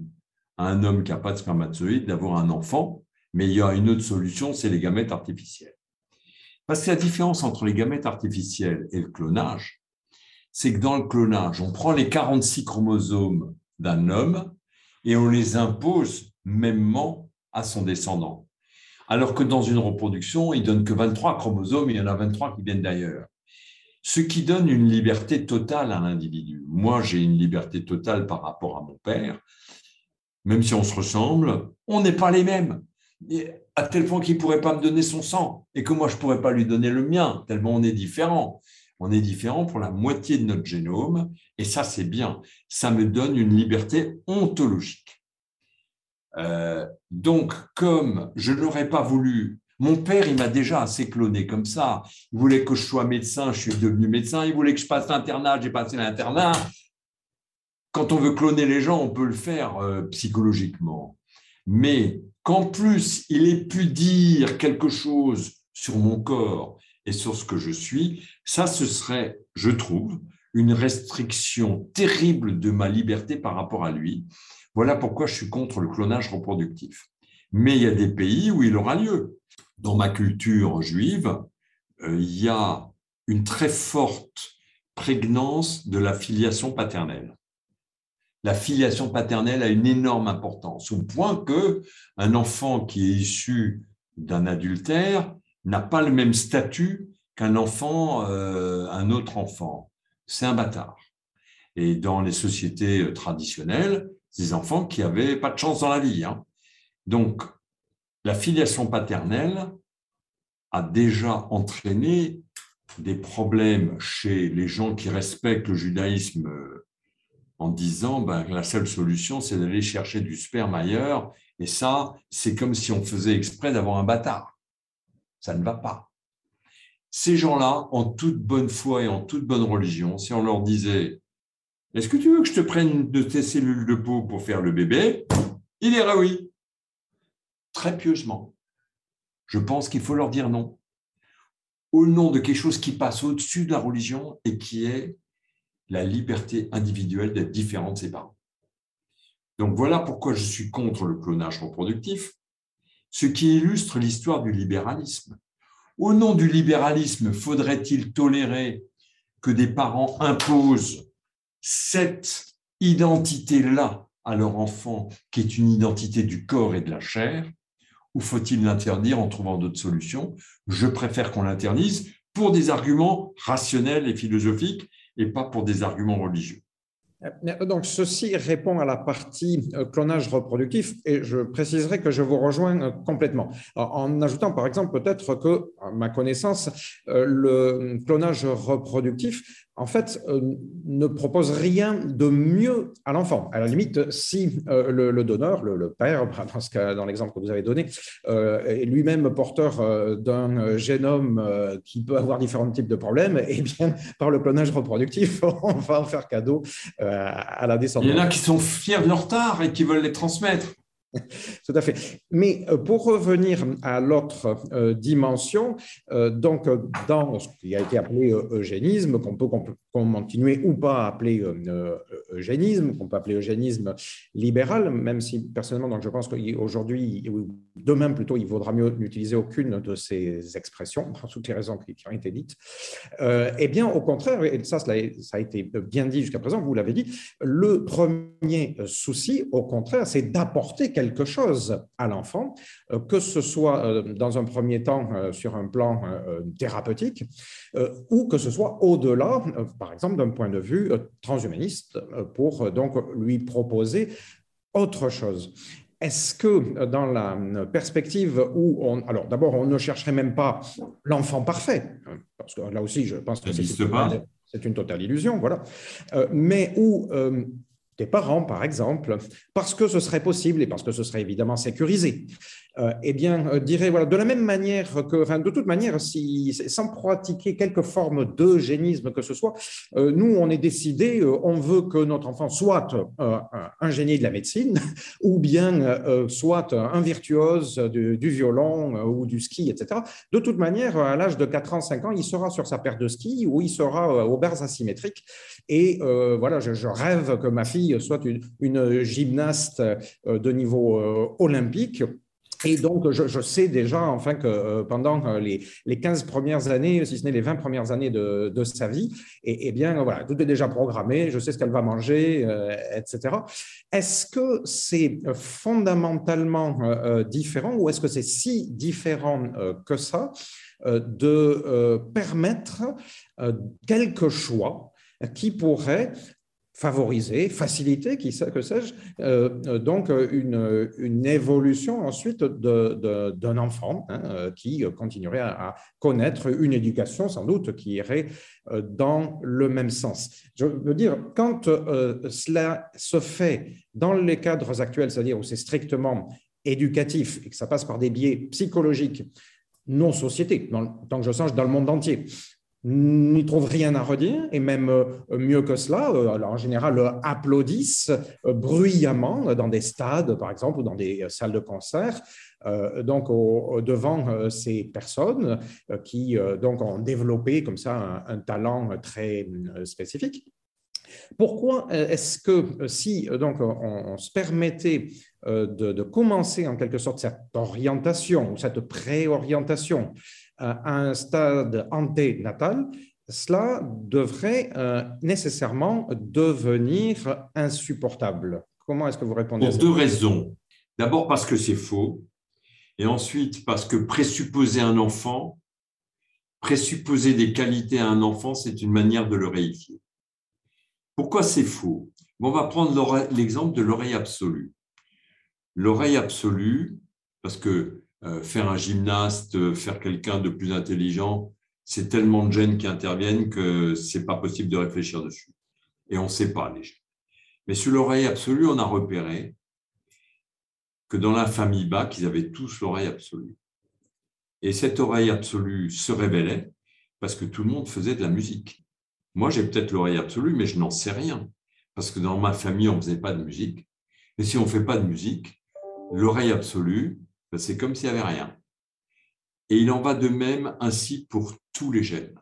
un homme qui n'a pas de spermatozoïde d'avoir un enfant, mais il y a une autre solution, c'est les gamètes artificielles. Parce que la différence entre les gamètes artificielles et le clonage, c'est que dans le clonage, on prend les 46 chromosomes d'un homme et on les impose mêmement à son descendant. Alors que dans une reproduction, il donne que 23 chromosomes, il y en a 23 qui viennent d'ailleurs. Ce qui donne une liberté totale à l'individu. Moi, j'ai une liberté totale par rapport à mon père. Même si on se ressemble, on n'est pas les mêmes. à tel point qu'il ne pourrait pas me donner son sang et que moi, je ne pourrais pas lui donner le mien, tellement on est différents. On est différent pour la moitié de notre génome, et ça, c'est bien. Ça me donne une liberté ontologique. Euh, donc, comme je n'aurais pas voulu, mon père, il m'a déjà assez cloné comme ça. Il voulait que je sois médecin, je suis devenu médecin. Il voulait que je passe l'internat, j'ai passé l'internat. Quand on veut cloner les gens, on peut le faire euh, psychologiquement. Mais qu'en plus, il ait pu dire quelque chose sur mon corps et sur ce que je suis, ça, ce serait, je trouve, une restriction terrible de ma liberté par rapport à lui. Voilà pourquoi je suis contre le clonage reproductif. Mais il y a des pays où il aura lieu. Dans ma culture juive, euh, il y a une très forte prégnance de la filiation paternelle. La filiation paternelle a une énorme importance, au point que un enfant qui est issu d'un adultère n'a pas le même statut qu'un enfant, euh, un autre enfant. C'est un bâtard. Et dans les sociétés euh, traditionnelles, des enfants qui n'avaient pas de chance dans la vie. Hein. Donc, la filiation paternelle a déjà entraîné des problèmes chez les gens qui respectent le judaïsme euh, en disant ben, la seule solution, c'est d'aller chercher du sperme ailleurs. Et ça, c'est comme si on faisait exprès d'avoir un bâtard. Ça ne va pas. Ces gens-là, en toute bonne foi et en toute bonne religion, si on leur disait Est-ce que tu veux que je te prenne de tes cellules de peau pour faire le bébé? Il dirait oui. Très pieusement. Je pense qu'il faut leur dire non au nom de quelque chose qui passe au-dessus de la religion et qui est la liberté individuelle d'être différent de ses parents. Donc voilà pourquoi je suis contre le clonage reproductif, ce qui illustre l'histoire du libéralisme. Au nom du libéralisme, faudrait-il tolérer que des parents imposent cette identité-là à leur enfant, qui est une identité du corps et de la chair, ou faut-il l'interdire en trouvant d'autres solutions? Je préfère qu'on l'interdise pour des arguments rationnels et philosophiques et pas pour des arguments religieux. Euh, donc, ceci répond à la partie euh, clonage reproductif et je préciserai que je vous rejoins euh, complètement. En ajoutant, par exemple, peut-être que, à ma connaissance, le clonage reproductif en fait, euh, ne propose rien de mieux à l'enfant. À la limite, si euh, le, donneur, le, père, dans, ce cas, dans l'exemple que vous avez donné, euh, est lui-même porteur d'un génome qui peut avoir différents types de problèmes, eh bien, par le clonage reproductif, on va en faire cadeau à la descendance. Il y en a qui sont fiers de leur retard et qui veulent les transmettre. Tout à fait. Mais euh, pour revenir à l'autre euh, dimension, euh, donc dans ce qui a été appelé eugénisme, qu'on peut continuer ou pas à appeler eugénisme, qu'on peut appeler eugénisme libéral, même si personnellement, donc je pense qu'aujourd'hui, demain plutôt, il vaudra mieux n'utiliser aucune de ces expressions, pour toutes les raisons qui, ont été dites. eh bien, au contraire, et ça, ça a été bien dit jusqu'à présent, vous l'avez dit, le premier souci, au contraire, c'est d'apporter quelque quelque à l'enfant, euh, que ce soit euh, dans un premier temps euh, sur un plan thérapeutique ou que ce soit au-delà, par exemple d'un point de vue transhumaniste, pour donc lui proposer autre chose. Est-ce que dans la perspective où on... Alors d'abord, on ne chercherait même pas l'enfant parfait, parce que là aussi, je pense que c'est une, totale illusion, voilà. mais où des parents, par exemple, parce que ce serait possible et parce que ce serait évidemment sécurisé. Euh, eh bien, euh, dirait, voilà, de la même manière que, enfin, de toute manière, si, sans pratiquer quelque forme d'eugénisme que ce soit, euh, nous, on est décidé, on veut que notre enfant soit un génie de la médecine ou bien soit un virtuose du, violon ou du ski, etc. De toute manière, à l'âge de 4 ans, 5 ans, il sera sur sa paire de ski ou il sera aux barres asymétriques. Et voilà, je, je, rêve que ma fille soit une, une gymnaste de niveau olympique et donc, je, sais déjà, enfin, que euh, pendant euh, les, les, 15 premières années, si ce n'est les 20 premières années de, de sa vie, et, bien, voilà, tout est déjà programmé, je sais ce qu'elle va manger, euh, etc. Est-ce que c'est fondamentalement différent ou est-ce que c'est si différent que ça de permettre quelques choix qui pourraient favoriser, faciliter, qui que sais-je, euh, euh, donc une, une, évolution ensuite d'un enfant hein, euh, qui continuerait à, connaître une éducation sans doute qui irait dans le même sens. Je veux dire, quand cela se fait dans les cadres actuels, c'est-à-dire où c'est strictement éducatif et que ça passe par des biais psychologiques, non société, tant que je sache, dans le monde entier, n'y trouvent rien à redire, et même euh, mieux que cela, euh, en général euh, applaudissent bruyamment dans des stades, par exemple, ou dans des salles de concert, donc devant ces personnes qui donc ont développé comme ça un, talent très spécifique. Pourquoi est-ce que si donc on, se permettait de, commencer en quelque sorte cette orientation ou cette préorientation à un stade anténatal, cela devrait euh, nécessairement devenir insupportable. Comment est-ce que vous répondez Pour deux raisons. D'abord parce que c'est faux, et ensuite parce que présupposer un enfant, présupposer des qualités à un enfant, c'est une manière de le réifier. Pourquoi c'est faux? On va prendre l'exemple de l'oreille absolue. L'oreille absolue, parce que euh, faire un gymnaste, faire quelqu'un de plus intelligent, c'est tellement de gènes qui interviennent que c'est pas possible de réfléchir dessus. Et on ne sait pas les gènes. Mais sur l'oreille absolue, on a repéré que dans la famille Bach, ils avaient tous l'oreille absolue. Et cette oreille absolue se révélait parce que tout le monde faisait de la musique. Moi, j'ai peut-être l'oreille absolue, mais je n'en sais rien. Parce que dans ma famille, on ne faisait pas de musique. Et si on ne fait pas de musique, l'oreille absolue, c'est comme s'il n'y avait rien. Et il en va de même ainsi pour tous les gènes.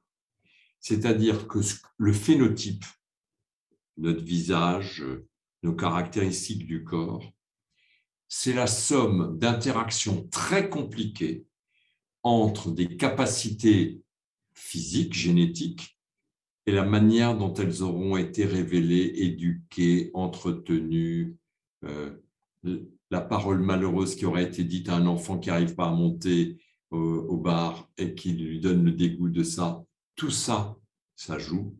C'est-à-dire que le phénotype, notre visage, nos caractéristiques du corps, c'est la somme d'interactions très compliquées entre des capacités physiques, génétiques, et la manière dont elles auront été révélées, éduquées, entretenues. Euh, la parole malheureuse qui aurait été dite à un enfant qui n'arrive pas à monter au, bar et qui lui donne le dégoût de ça, tout ça, ça joue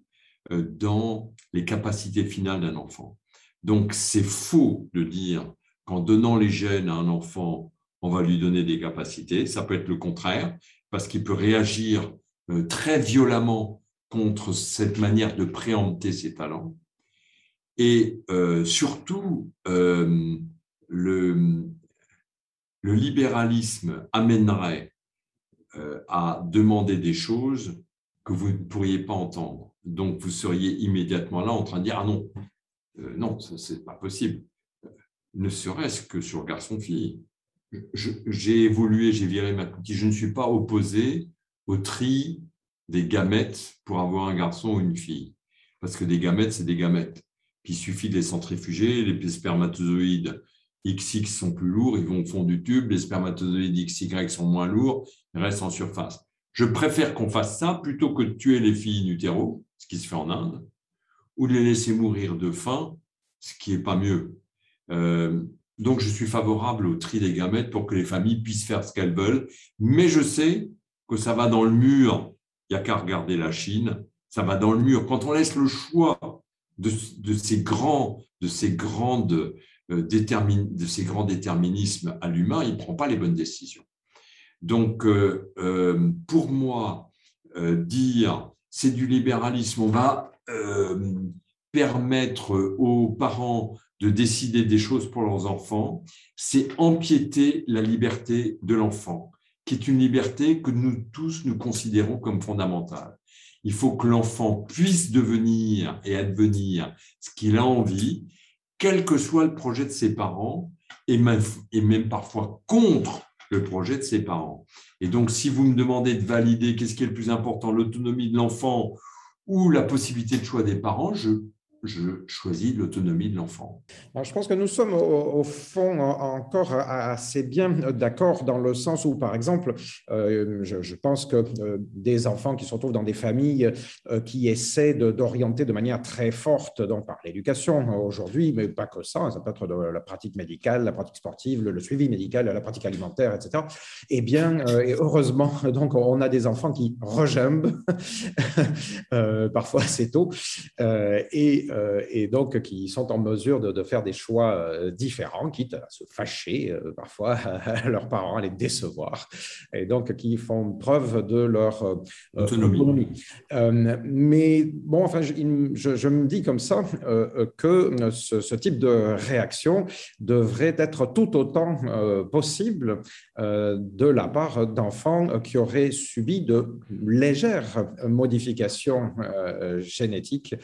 euh, dans les capacités finales d'un enfant. Donc, c'est faux de dire qu'en donnant les gènes à un enfant, on va lui donner des capacités. Ça peut être le contraire, parce qu'il peut réagir euh, très violemment contre cette manière de préempter ses talents. Et euh, surtout, le, libéralisme amènerait euh, à demander des choses que vous ne pourriez pas entendre. Donc, vous seriez immédiatement là en train de dire Ah non, euh, non, ce n'est pas possible. Ne serait-ce que sur garçon-fille. J'ai évolué, j'ai viré ma petite. Je ne suis pas opposé au tri des gamètes pour avoir un garçon ou une fille. Parce que des gamètes, c'est des gamètes. Il suffit de les centrifuger, les spermatozoïdes XX sont plus lourds, ils vont au fond du tube, les spermatozoïdes XY sont moins lourds, ils restent en surface. Je préfère qu'on fasse ça plutôt que de tuer les filles in utero, ce qui se fait en Inde, ou de les laisser mourir de faim, ce qui n'est pas mieux. Euh, donc, je suis favorable au tri des gamètes pour que les familles puissent faire ce qu'elles veulent, mais je sais que ça va dans le mur. Il n'y a qu'à regarder la Chine, ça va dans le mur. Quand on laisse le choix de, ces grands, de ces grandes euh, de ces grands déterminismes à l'humain, il ne prend pas les bonnes décisions. Donc, euh, euh, pour moi, dire c'est du libéralisme, on va permettre aux parents de décider des choses pour leurs enfants, c'est empiéter la liberté de l'enfant, qui est une liberté que nous tous nous considérons comme fondamentale. Il faut que l'enfant puisse devenir et advenir ce qu'il a envie, quel que soit le projet de ses parents, et même, parfois contre le projet de ses parents. Et donc, si vous me demandez de valider qu'est-ce qui est le plus important, l'autonomie de l'enfant ou la possibilité de choix des parents, je je choisis l'autonomie de l'enfant. Je pense que nous sommes au, fond encore assez bien d'accord dans le sens où, par exemple, euh, je, pense que euh, des enfants qui se retrouvent dans des familles euh, qui essaient d'orienter de, manière très forte donc par l'éducation aujourd'hui, mais pas que ça, ça peut être de la pratique médicale, la pratique sportive, le, suivi médical, la pratique alimentaire, etc. Eh bien, et heureusement, donc on a des enfants qui rejambent parfois assez tôt et et donc qui sont en mesure de, faire des choix euh, différents, quitte à se fâcher euh, parfois à leurs parents, à les décevoir, et donc qui font preuve de leur autonomie. mais bon, enfin, je, je, me dis comme ça que ce, type de réaction devrait être tout autant possible de la part d'enfants qui auraient subi de légères modifications génétiques,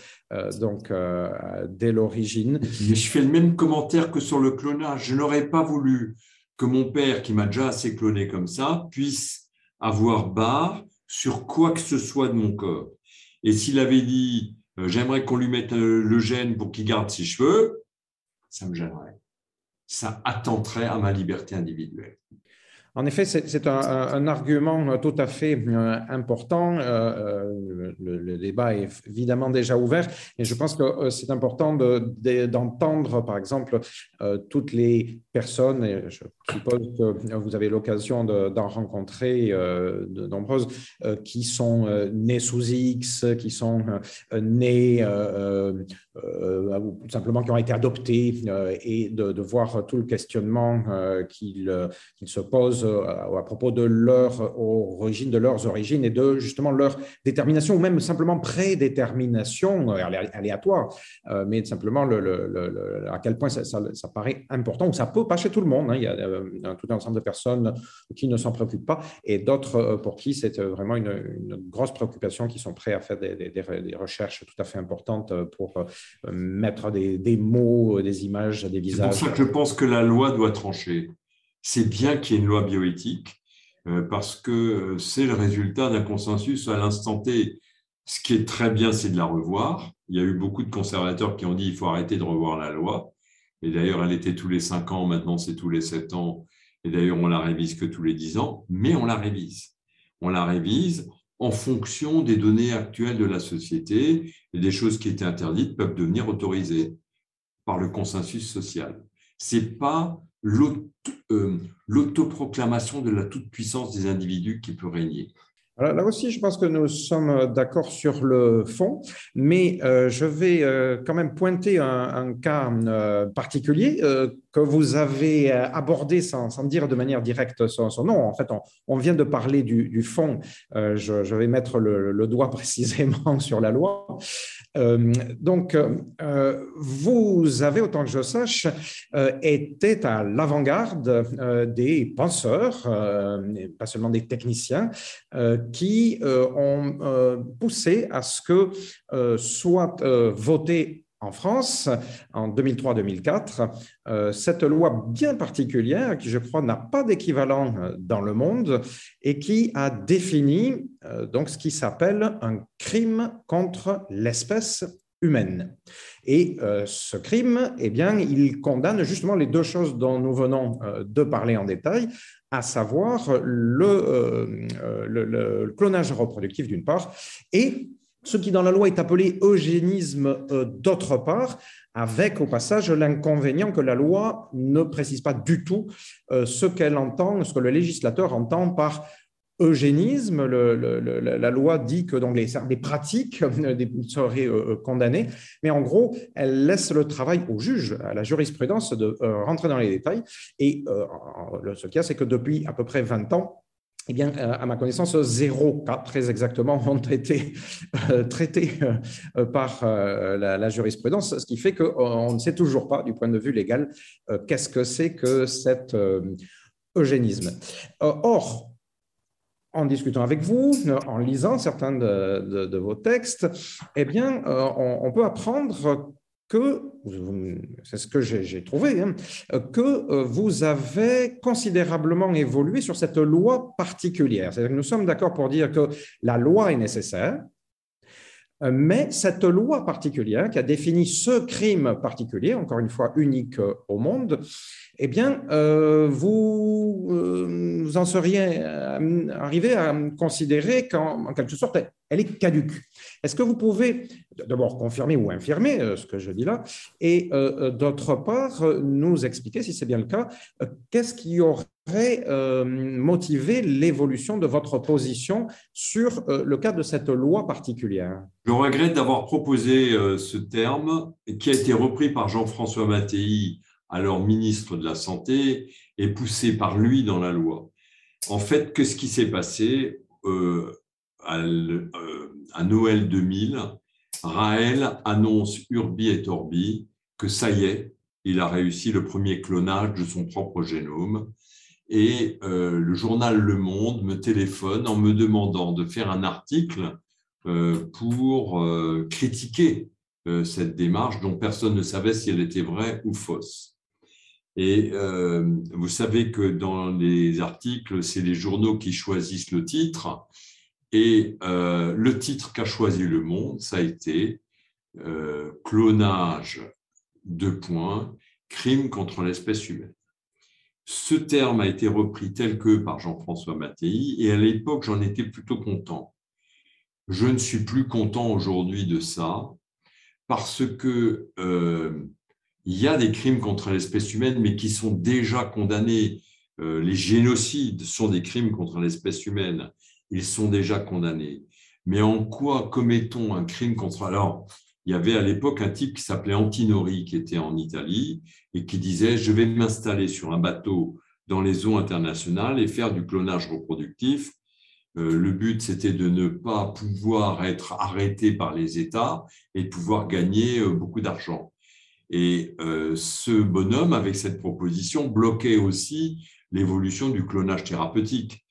donc euh, dès l'origine. je fais le même commentaire que sur le clonage. Je n'aurais pas voulu que mon père, qui m'a déjà assez cloné comme ça, puisse avoir barre sur quoi que ce soit de mon corps. Et s'il avait dit euh, j'aimerais qu'on lui mette euh, le gène pour qu'il garde ses cheveux, ça me gênerait. Ça attenterait à ma liberté individuelle. En effet, c'est un, argument tout à fait euh, important. Euh, euh, le, débat est évidemment déjà ouvert, et je pense que c'est important d'entendre, par exemple, toutes les personnes, et je suppose que vous avez l'occasion d'en rencontrer de nombreuses, qui sont nées sous X, qui sont nées ou simplement qui ont été adoptées, et de, voir tout le questionnement qu'ils se posent cause à propos de leur origine, de leurs origines et de justement leur détermination ou même simplement prédétermination aléatoire, mais simplement le, à quel point ça, ça, paraît important ou ça peut pas chez tout le monde. Hein. Il y a tout un ensemble de personnes qui ne s'en préoccupent pas et d'autres pour qui c'est vraiment une, grosse préoccupation, qui sont prêts à faire des, des, recherches tout à fait importantes pour mettre des, des mots, des images, des visages. C'est pour ça que je pense que la loi doit trancher. C'est bien qu'il y ait une loi bioéthique euh, parce que euh, c'est le résultat d'un consensus à l'instant T. Ce qui est très bien, c'est de la revoir. Il y a eu beaucoup de conservateurs qui ont dit il faut arrêter de revoir la loi. Et d'ailleurs, elle était tous les cinq ans, maintenant c'est tous les sept ans. Et d'ailleurs, on la révise que tous les dix ans, mais on la révise. On la révise en fonction des données actuelles de la société et des choses qui étaient interdites peuvent devenir autorisées par le consensus social. Ce n'est pas l'autoproclamation de la toute-puissance des individus qui peut régner. là aussi, je pense que nous sommes d'accord sur le fond, mais euh, je vais euh, quand même pointer un, cas particulier que vous avez abordé sans, dire de manière directe son, nom. En fait, on, vient de parler du, fond. Je, vais mettre le, doigt précisément sur la loi. Euh, donc, euh, vous avez, autant que je sache, euh, été à l'avant-garde des penseurs, pas seulement des techniciens, qui ont poussé à ce que soit voté en France, en 2003-2004, euh, cette loi bien particulière, qui je crois n'a pas d'équivalent euh, dans le monde, et qui a défini euh, donc ce qui s'appelle un crime contre l'espèce humaine. Et ce crime, eh bien, il condamne justement les deux choses dont nous venons de parler en détail, à savoir le, clonage reproductif d'une part et ce qui dans la loi est appelé eugénisme euh, d'autre part, avec au passage l'inconvénient que la loi ne précise pas du tout euh, ce qu'elle entend, ce que le législateur entend par eugénisme. la loi dit que donc, les, pratiques seraient euh, condamnées, mais en gros, elle laisse le travail au juge, à la jurisprudence, de rentrer dans les détails. Et ce qu'il y a, c'est que depuis à peu près 20 ans, eh bien, euh, à ma connaissance, zéro cas, très exactement, ont été euh, traités euh, par la, jurisprudence, ce qui fait qu'on ne sait toujours pas, du point de vue légal, qu'est-ce que c'est que cet eugénisme. Or, en discutant avec vous, en lisant certains de, vos textes, eh bien, on, peut apprendre que, c'est ce que j'ai trouvé, hein, que euh, vous avez considérablement évolué sur cette loi particulière. C'est-à-dire que nous sommes d'accord pour dire que la loi est nécessaire, mais cette loi particulière qui a défini ce crime particulier, encore une fois unique euh, au monde, eh bien, vous, vous, en seriez arrivé à considérer qu'en quelque sorte, elle est caduque. Est-ce que vous pouvez d'abord confirmer ou infirmer euh, ce que je dis là, et euh, euh, d'autre part nous expliquer, si c'est bien le cas, qu'est-ce qui aurait motivé l'évolution de votre position sur le cas de cette loi particulière Je regrette d'avoir proposé ce terme qui a été repris par Jean-François Mattei, alors ministre de la Santé, et poussé par lui dans la loi. En fait, qu'est-ce qui s'est passé à, Noël 2000, Raël annonce Urbi et Orbi que ça y est, il a réussi le premier clonage de son propre génome. Et euh, le journal Le Monde me téléphone en me demandant de faire un article euh, pour euh, critiquer cette démarche dont personne ne savait si elle était vraie ou fausse. Et vous savez que dans les articles, c'est les journaux qui choisissent le titre. Et le titre qu'a choisi Le Monde, ça a été Clonage, de points, crime contre l'espèce humaine. Ce terme a été repris tel que par Jean-François Mattei, et à l'époque, j'en étais plutôt content. Je ne suis plus content aujourd'hui de ça, parce que euh, il y a des crimes contre l'espèce humaine, mais qui sont déjà condamnés. les génocides sont des crimes contre l'espèce humaine ils sont déjà condamnés. Mais en quoi commettons un crime contre... il y avait à l'époque un type qui s'appelait Antinori, qui était en Italie, et qui disait, je vais m'installer sur un bateau dans les eaux internationales et faire du clonage reproductif. Euh, le but, c'était de ne pas pouvoir être arrêté par les États et de pouvoir gagner euh, beaucoup d'argent. Et euh, ce bonhomme, avec cette proposition, bloquait aussi l'évolution du clonage thérapeutique,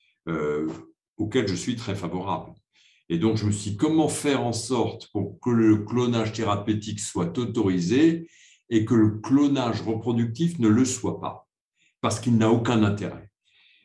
auquel je suis très favorable. Et donc, je me suis dit, comment faire en sorte pour que le clonage thérapeutique soit autorisé et que le clonage reproductif ne le soit pas, parce qu'il n'a aucun intérêt.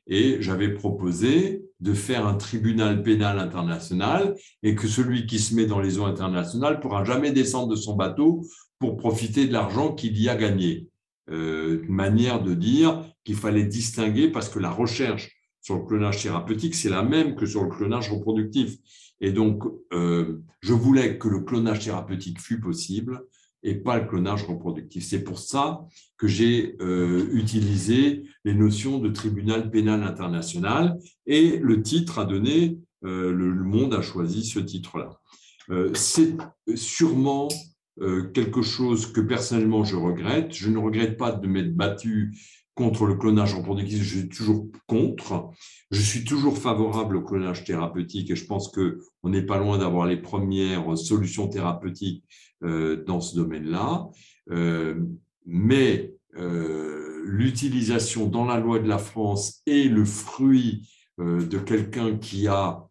Et j'avais proposé de faire un tribunal pénal international et que celui qui se met dans les eaux internationales pourra jamais descendre de son bateau pour profiter de l'argent qu'il y a gagné. Euh, une manière de dire qu'il fallait distinguer parce que la recherche sur le clonage thérapeutique, c'est la même que sur le clonage reproductif. Et donc, euh, je voulais que le clonage thérapeutique fût possible et pas le clonage reproductif. C'est pour ça que j'ai euh, utilisé les notions de tribunal pénal international et le titre a donné, euh, le, monde a choisi ce titre-là. C'est sûrement quelque chose que personnellement je regrette. Je ne regrette pas de m'être battu contre le clonage reproductif, je suis toujours contre. Je suis toujours favorable au clonage thérapeutique et je pense qu'on n'est pas loin d'avoir les premières solutions thérapeutiques euh, dans ce domaine-là. Euh, mais euh, l'utilisation dans la loi de la France est le fruit de quelqu'un qui a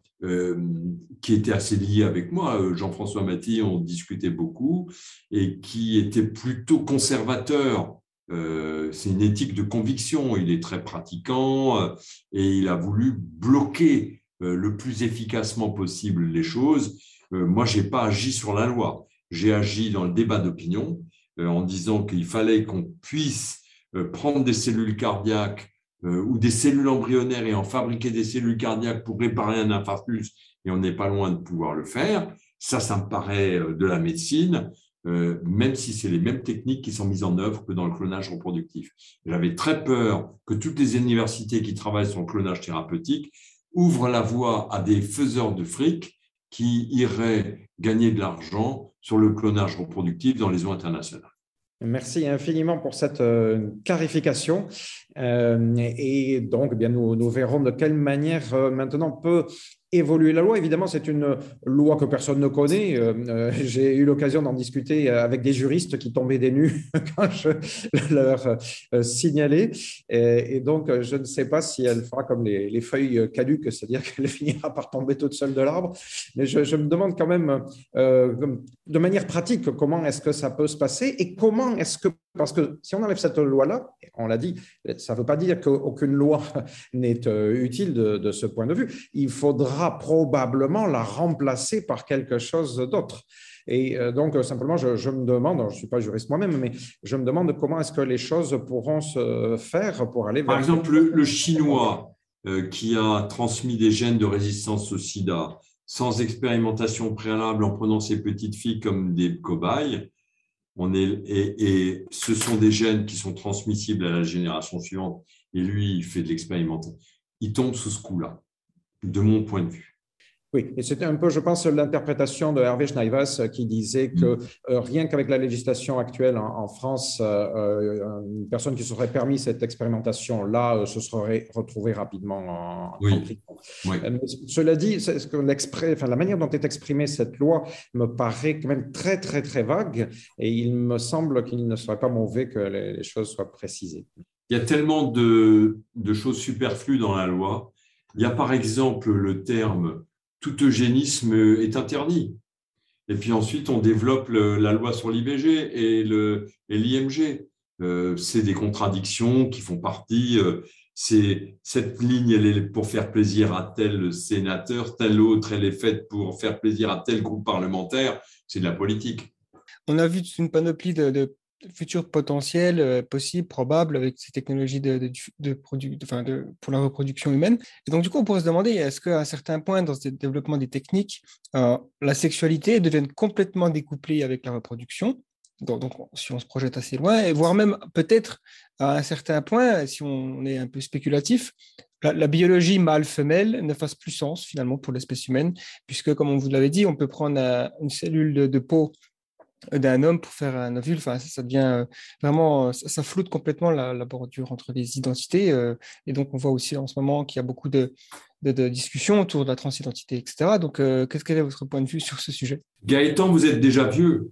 qui était assez lié avec moi, Jean-François Maty, on discutait beaucoup, et qui était plutôt conservateur. C'est une éthique de conviction, il est très pratiquant et il a voulu bloquer le plus efficacement possible les choses. moi, je n'ai pas agi sur la loi j'ai agi dans le débat d'opinion euh, en disant qu'il fallait qu'on puisse euh, prendre des cellules cardiaques euh, ou des cellules embryonnaires et en fabriquer des cellules cardiaques pour réparer un infarctus, et on n'est pas loin de pouvoir le faire. Ça, ça me paraît de la médecine, même si c'est les mêmes techniques qui sont mises en œuvre que dans le clonage reproductif. J'avais très peur que toutes les universités qui travaillent sur le clonage thérapeutique ouvrent la voie à des faiseurs de fric qui iraient gagner de l'argent sur le clonage reproductif dans les eaux internationales. Merci infiniment pour cette euh, clarification. Euh, et donc, eh bien, nous, verrons de quelle manière euh, maintenant peut évoluer la loi. Évidemment, c'est une loi que personne ne connaît. Euh, euh, j'ai eu l'occasion d'en discuter avec des juristes qui tombaient des nues quand je leur euh, signalais. Et, donc, je ne sais pas si elle fera comme les, feuilles caduques, c'est-à-dire qu'elle finira par tomber toute seule de l'arbre. Mais je, me demande quand même, de manière pratique, comment est-ce que ça peut se passer et comment est-ce que parce que si on enlève cette loi-là, on l'a dit, ça ne veut pas dire qu'aucune loi n'est utile de, de, ce point de vue. Il faudra probablement la remplacer par quelque chose d'autre. Et euh, donc, simplement, je, me demande, je ne suis pas juriste moi-même, mais je me demande comment est-ce que les choses pourront se faire pour aller vers... Par exemple, le, chinois euh, qui a transmis des gènes de résistance au sida sans expérimentation préalable en prenant ses petites filles comme des cobayes, on est, et, et, ce sont des gènes qui sont transmissibles à la génération suivante, et lui, il fait de l'expérimentation. Il tombe sous ce coup-là de mon point de vue. Oui, et c'était un peu, je pense, l'interprétation de Hervé Schneivas euh, qui disait que mm. euh, rien qu'avec la législation actuelle en, France, euh, une personne qui serait permis cette expérimentation-là se serait retrouvée rapidement en, oui. cela dit, ce que enfin, la manière dont est exprimée cette loi me paraît quand même très, très, très vague et il me semble qu'il ne serait pas mauvais que les, choses soient précisées. Il y a tellement de, de choses superflues dans la loi il y a par exemple le terme tout eugénisme est interdit. Et puis ensuite, on développe la loi sur l'IBG et l'IMG. Euh, c'est des contradictions qui font partie. Euh, c'est cette ligne, elle est pour faire plaisir à tel sénateur, telle autre, elle est faite pour faire plaisir à tel groupe parlementaire. C'est de la politique. On a vu une panoplie de futur potentiel euh, possible, probable avec ces technologies de, de, de, pour la reproduction humaine. Et donc, du coup, on pourrait se demander, est-ce qu'à un certain point dans ce développement des techniques, euh, la sexualité devient complètement découplée avec la reproduction? Donc, si on se projette assez loin, et voire même peut-être à un certain point, si on est un peu spéculatif, la, biologie mâle-femelle ne fasse plus sens finalement pour l'espèce humaine, puisque comme on vous l'avait dit, on peut prendre une cellule de peau d'un homme pour faire un ovule. Enfin, ça, devient vraiment, ça, floute complètement la, bordure entre les identités. et donc, on voit aussi en ce moment qu'il y a beaucoup de, discussions autour de la transidentité, etc. Donc, qu'est-ce quel est votre point de vue sur ce sujet? Gaëtan, vous êtes déjà vieux.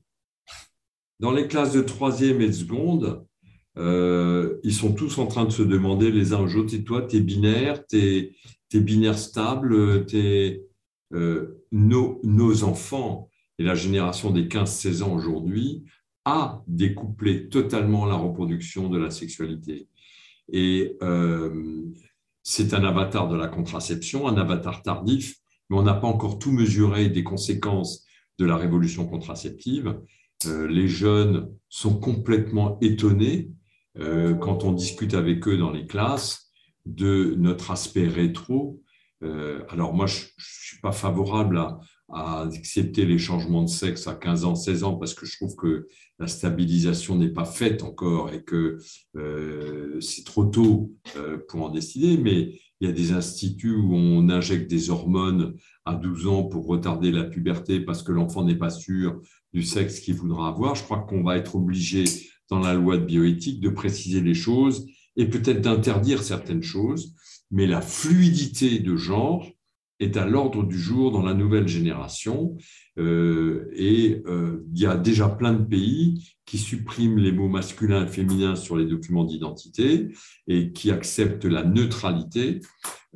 Dans les classes de troisième et de seconde, euh, ils sont tous en train de se demander les uns aux autres, et toi, t'es binaire, t'es es binaire stable, t'es, euh, nos, nos, enfants et la génération des 15-16 ans aujourd'hui a découplé totalement la reproduction de la sexualité. Et euh, c'est un avatar de la contraception, un avatar tardif, mais on n'a pas encore tout mesuré des conséquences de la révolution contraceptive. les jeunes sont complètement étonnés euh, quand on discute avec eux dans les classes de notre aspect rétro. Euh, alors moi, je ne suis pas favorable à, accepter les changements de sexe à 15 ans, 16 ans, parce que je trouve que la stabilisation n'est pas faite encore et que euh, c'est trop tôt pour en décider. Mais il y a des instituts où on injecte des hormones à 12 ans pour retarder la puberté parce que l'enfant n'est pas sûr du sexe qu'il voudra avoir. Je crois qu'on va être obligé dans la loi de bioéthique de préciser les choses et peut-être d'interdire certaines choses, mais la fluidité de genre est à l'ordre du jour dans la nouvelle génération. Euh, et euh, il y a déjà plein de pays qui suppriment les mots masculins et féminins sur les documents d'identité et qui acceptent la neutralité.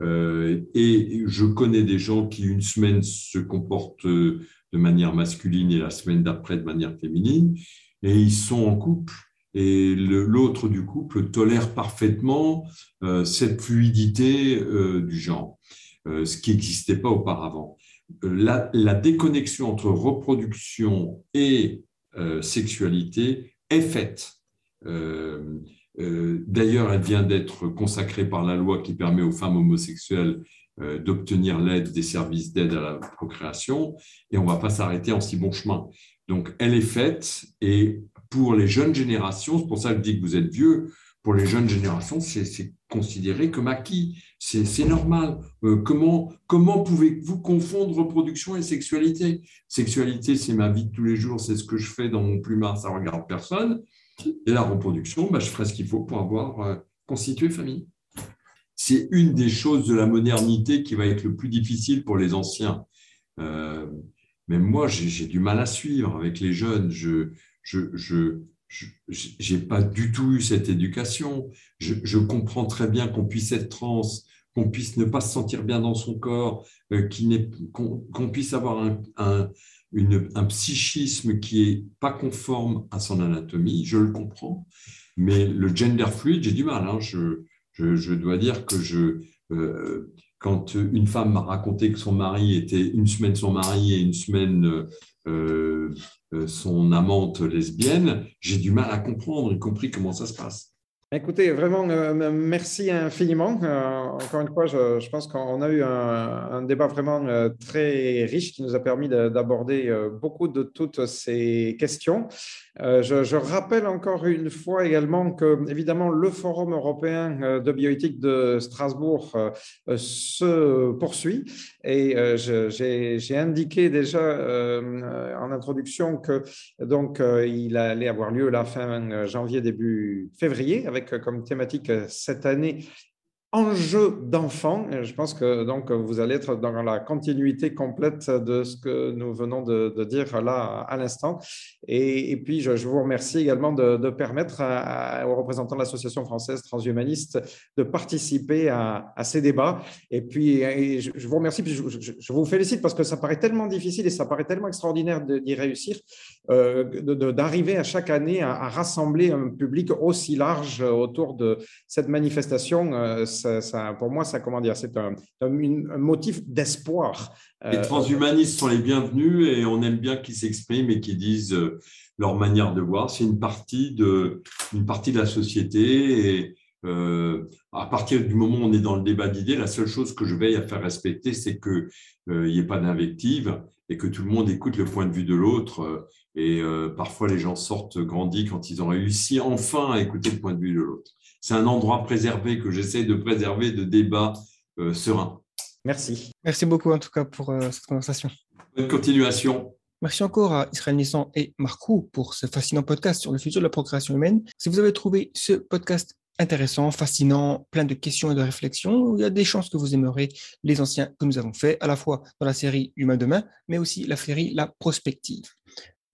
Euh, et je connais des gens qui, une semaine, se comportent de manière masculine et la semaine d'après de manière féminine et ils sont en couple et l'autre du couple tolère parfaitement cette fluidité du genre, ce qui n'existait pas auparavant. La, déconnexion entre reproduction et sexualité est faite. D'ailleurs, elle vient d'être consacrée par la loi qui permet aux femmes homosexuelles d'obtenir l'aide des services d'aide à la procréation, et on ne va pas s'arrêter en si bon chemin. Donc, elle est faite et pour les jeunes générations, c'est pour ça que je dis que vous êtes vieux, pour les jeunes générations, c'est considéré comme acquis. C'est normal. Euh, comment comment pouvez-vous confondre reproduction et sexualité? Sexualité, c'est ma vie de tous les jours, c'est ce que je fais dans mon plumard, ça ne regarde personne. Et la reproduction, bah, je ferai ce qu'il faut pour avoir euh, constitué famille. C'est une des choses de la modernité qui va être le plus difficile pour les anciens. Euh, mais moi, j'ai du mal à suivre avec les jeunes. Je je n'ai pas du tout eu cette éducation. Je, comprends très bien qu'on puisse être trans, qu'on puisse ne pas se sentir bien dans son corps, euh, qu'on puisse avoir un, psychisme qui est pas conforme à son anatomie. Je le comprends. Mais le gender fluid, j'ai du mal. Hein. Je, dois dire que je, euh, quand une femme m'a raconté que son mari était une semaine son mari et une semaine euh, son amante lesbienne, j'ai du mal à comprendre, y compris comment ça se passe. Écoutez, vraiment, euh, merci infiniment. encore une fois, je, pense qu'on a eu un, débat vraiment très riche qui nous a permis d'aborder beaucoup de toutes ces questions. Euh, je, rappelle encore une fois également que, évidemment, le Forum européen euh, de bioéthique de Strasbourg euh, se poursuit. Et j'ai indiqué déjà en introduction que donc allait avoir lieu la fin janvier, début février, avec comme thématique cette année enjeu d'enfant. Je pense que donc vous allez être dans la continuité complète de ce que nous venons de, dire là à l'instant. Et, puis, je, vous remercie également de, permettre aux représentants de l'Association française transhumaniste de participer à, ces débats. Et puis, je, vous remercie, je, vous félicite parce que ça paraît tellement difficile et ça paraît tellement extraordinaire d'y réussir, euh, d'arriver à chaque année à, rassembler un public aussi large autour de cette manifestation. Euh, pour moi, ça, comment dire, c'est un, motif d'espoir. Les euh, transhumanistes sont les bienvenus et on aime bien qu'ils s'expriment et qu'ils disent euh, leur manière de voir. C'est une partie de, une partie de la société et euh, à partir du moment où on est dans le débat d'idées, la seule chose que je veille à faire respecter, c'est qu'il n'y ait pas d'invective et que tout le monde écoute le point de vue de l'autre. Et parfois, les gens sortent grandis quand ils ont réussi enfin à écouter le point de vue de l'autre c'est un endroit préservé que j'essaie de préserver de débats euh, sereins. Merci. Merci beaucoup en tout cas pour euh, cette conversation. Bonne continuation. Merci encore à Israël Nissan et Marcou pour ce fascinant podcast sur le futur de la procréation humaine. Si vous avez trouvé ce podcast intéressant, fascinant, plein de questions et de réflexions, il y a des chances que vous aimerez les anciens que nous avons faits, à la fois dans la série Humain demain, mais aussi la série La Prospective.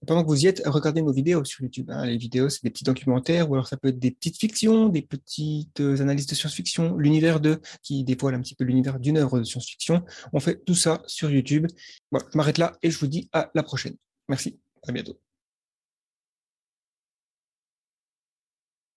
Pendant que vous y êtes, regardez nos vidéos sur YouTube. Hein. Les vidéos, c'est des petits documentaires, ou alors ça peut être des petites fictions, des petites analyses de science-fiction, l'univers de, qui dévoile un petit peu l'univers d'une œuvre de science-fiction. On fait tout ça sur YouTube. Voilà, je m'arrête là et je vous dis à la prochaine. Merci, à bientôt.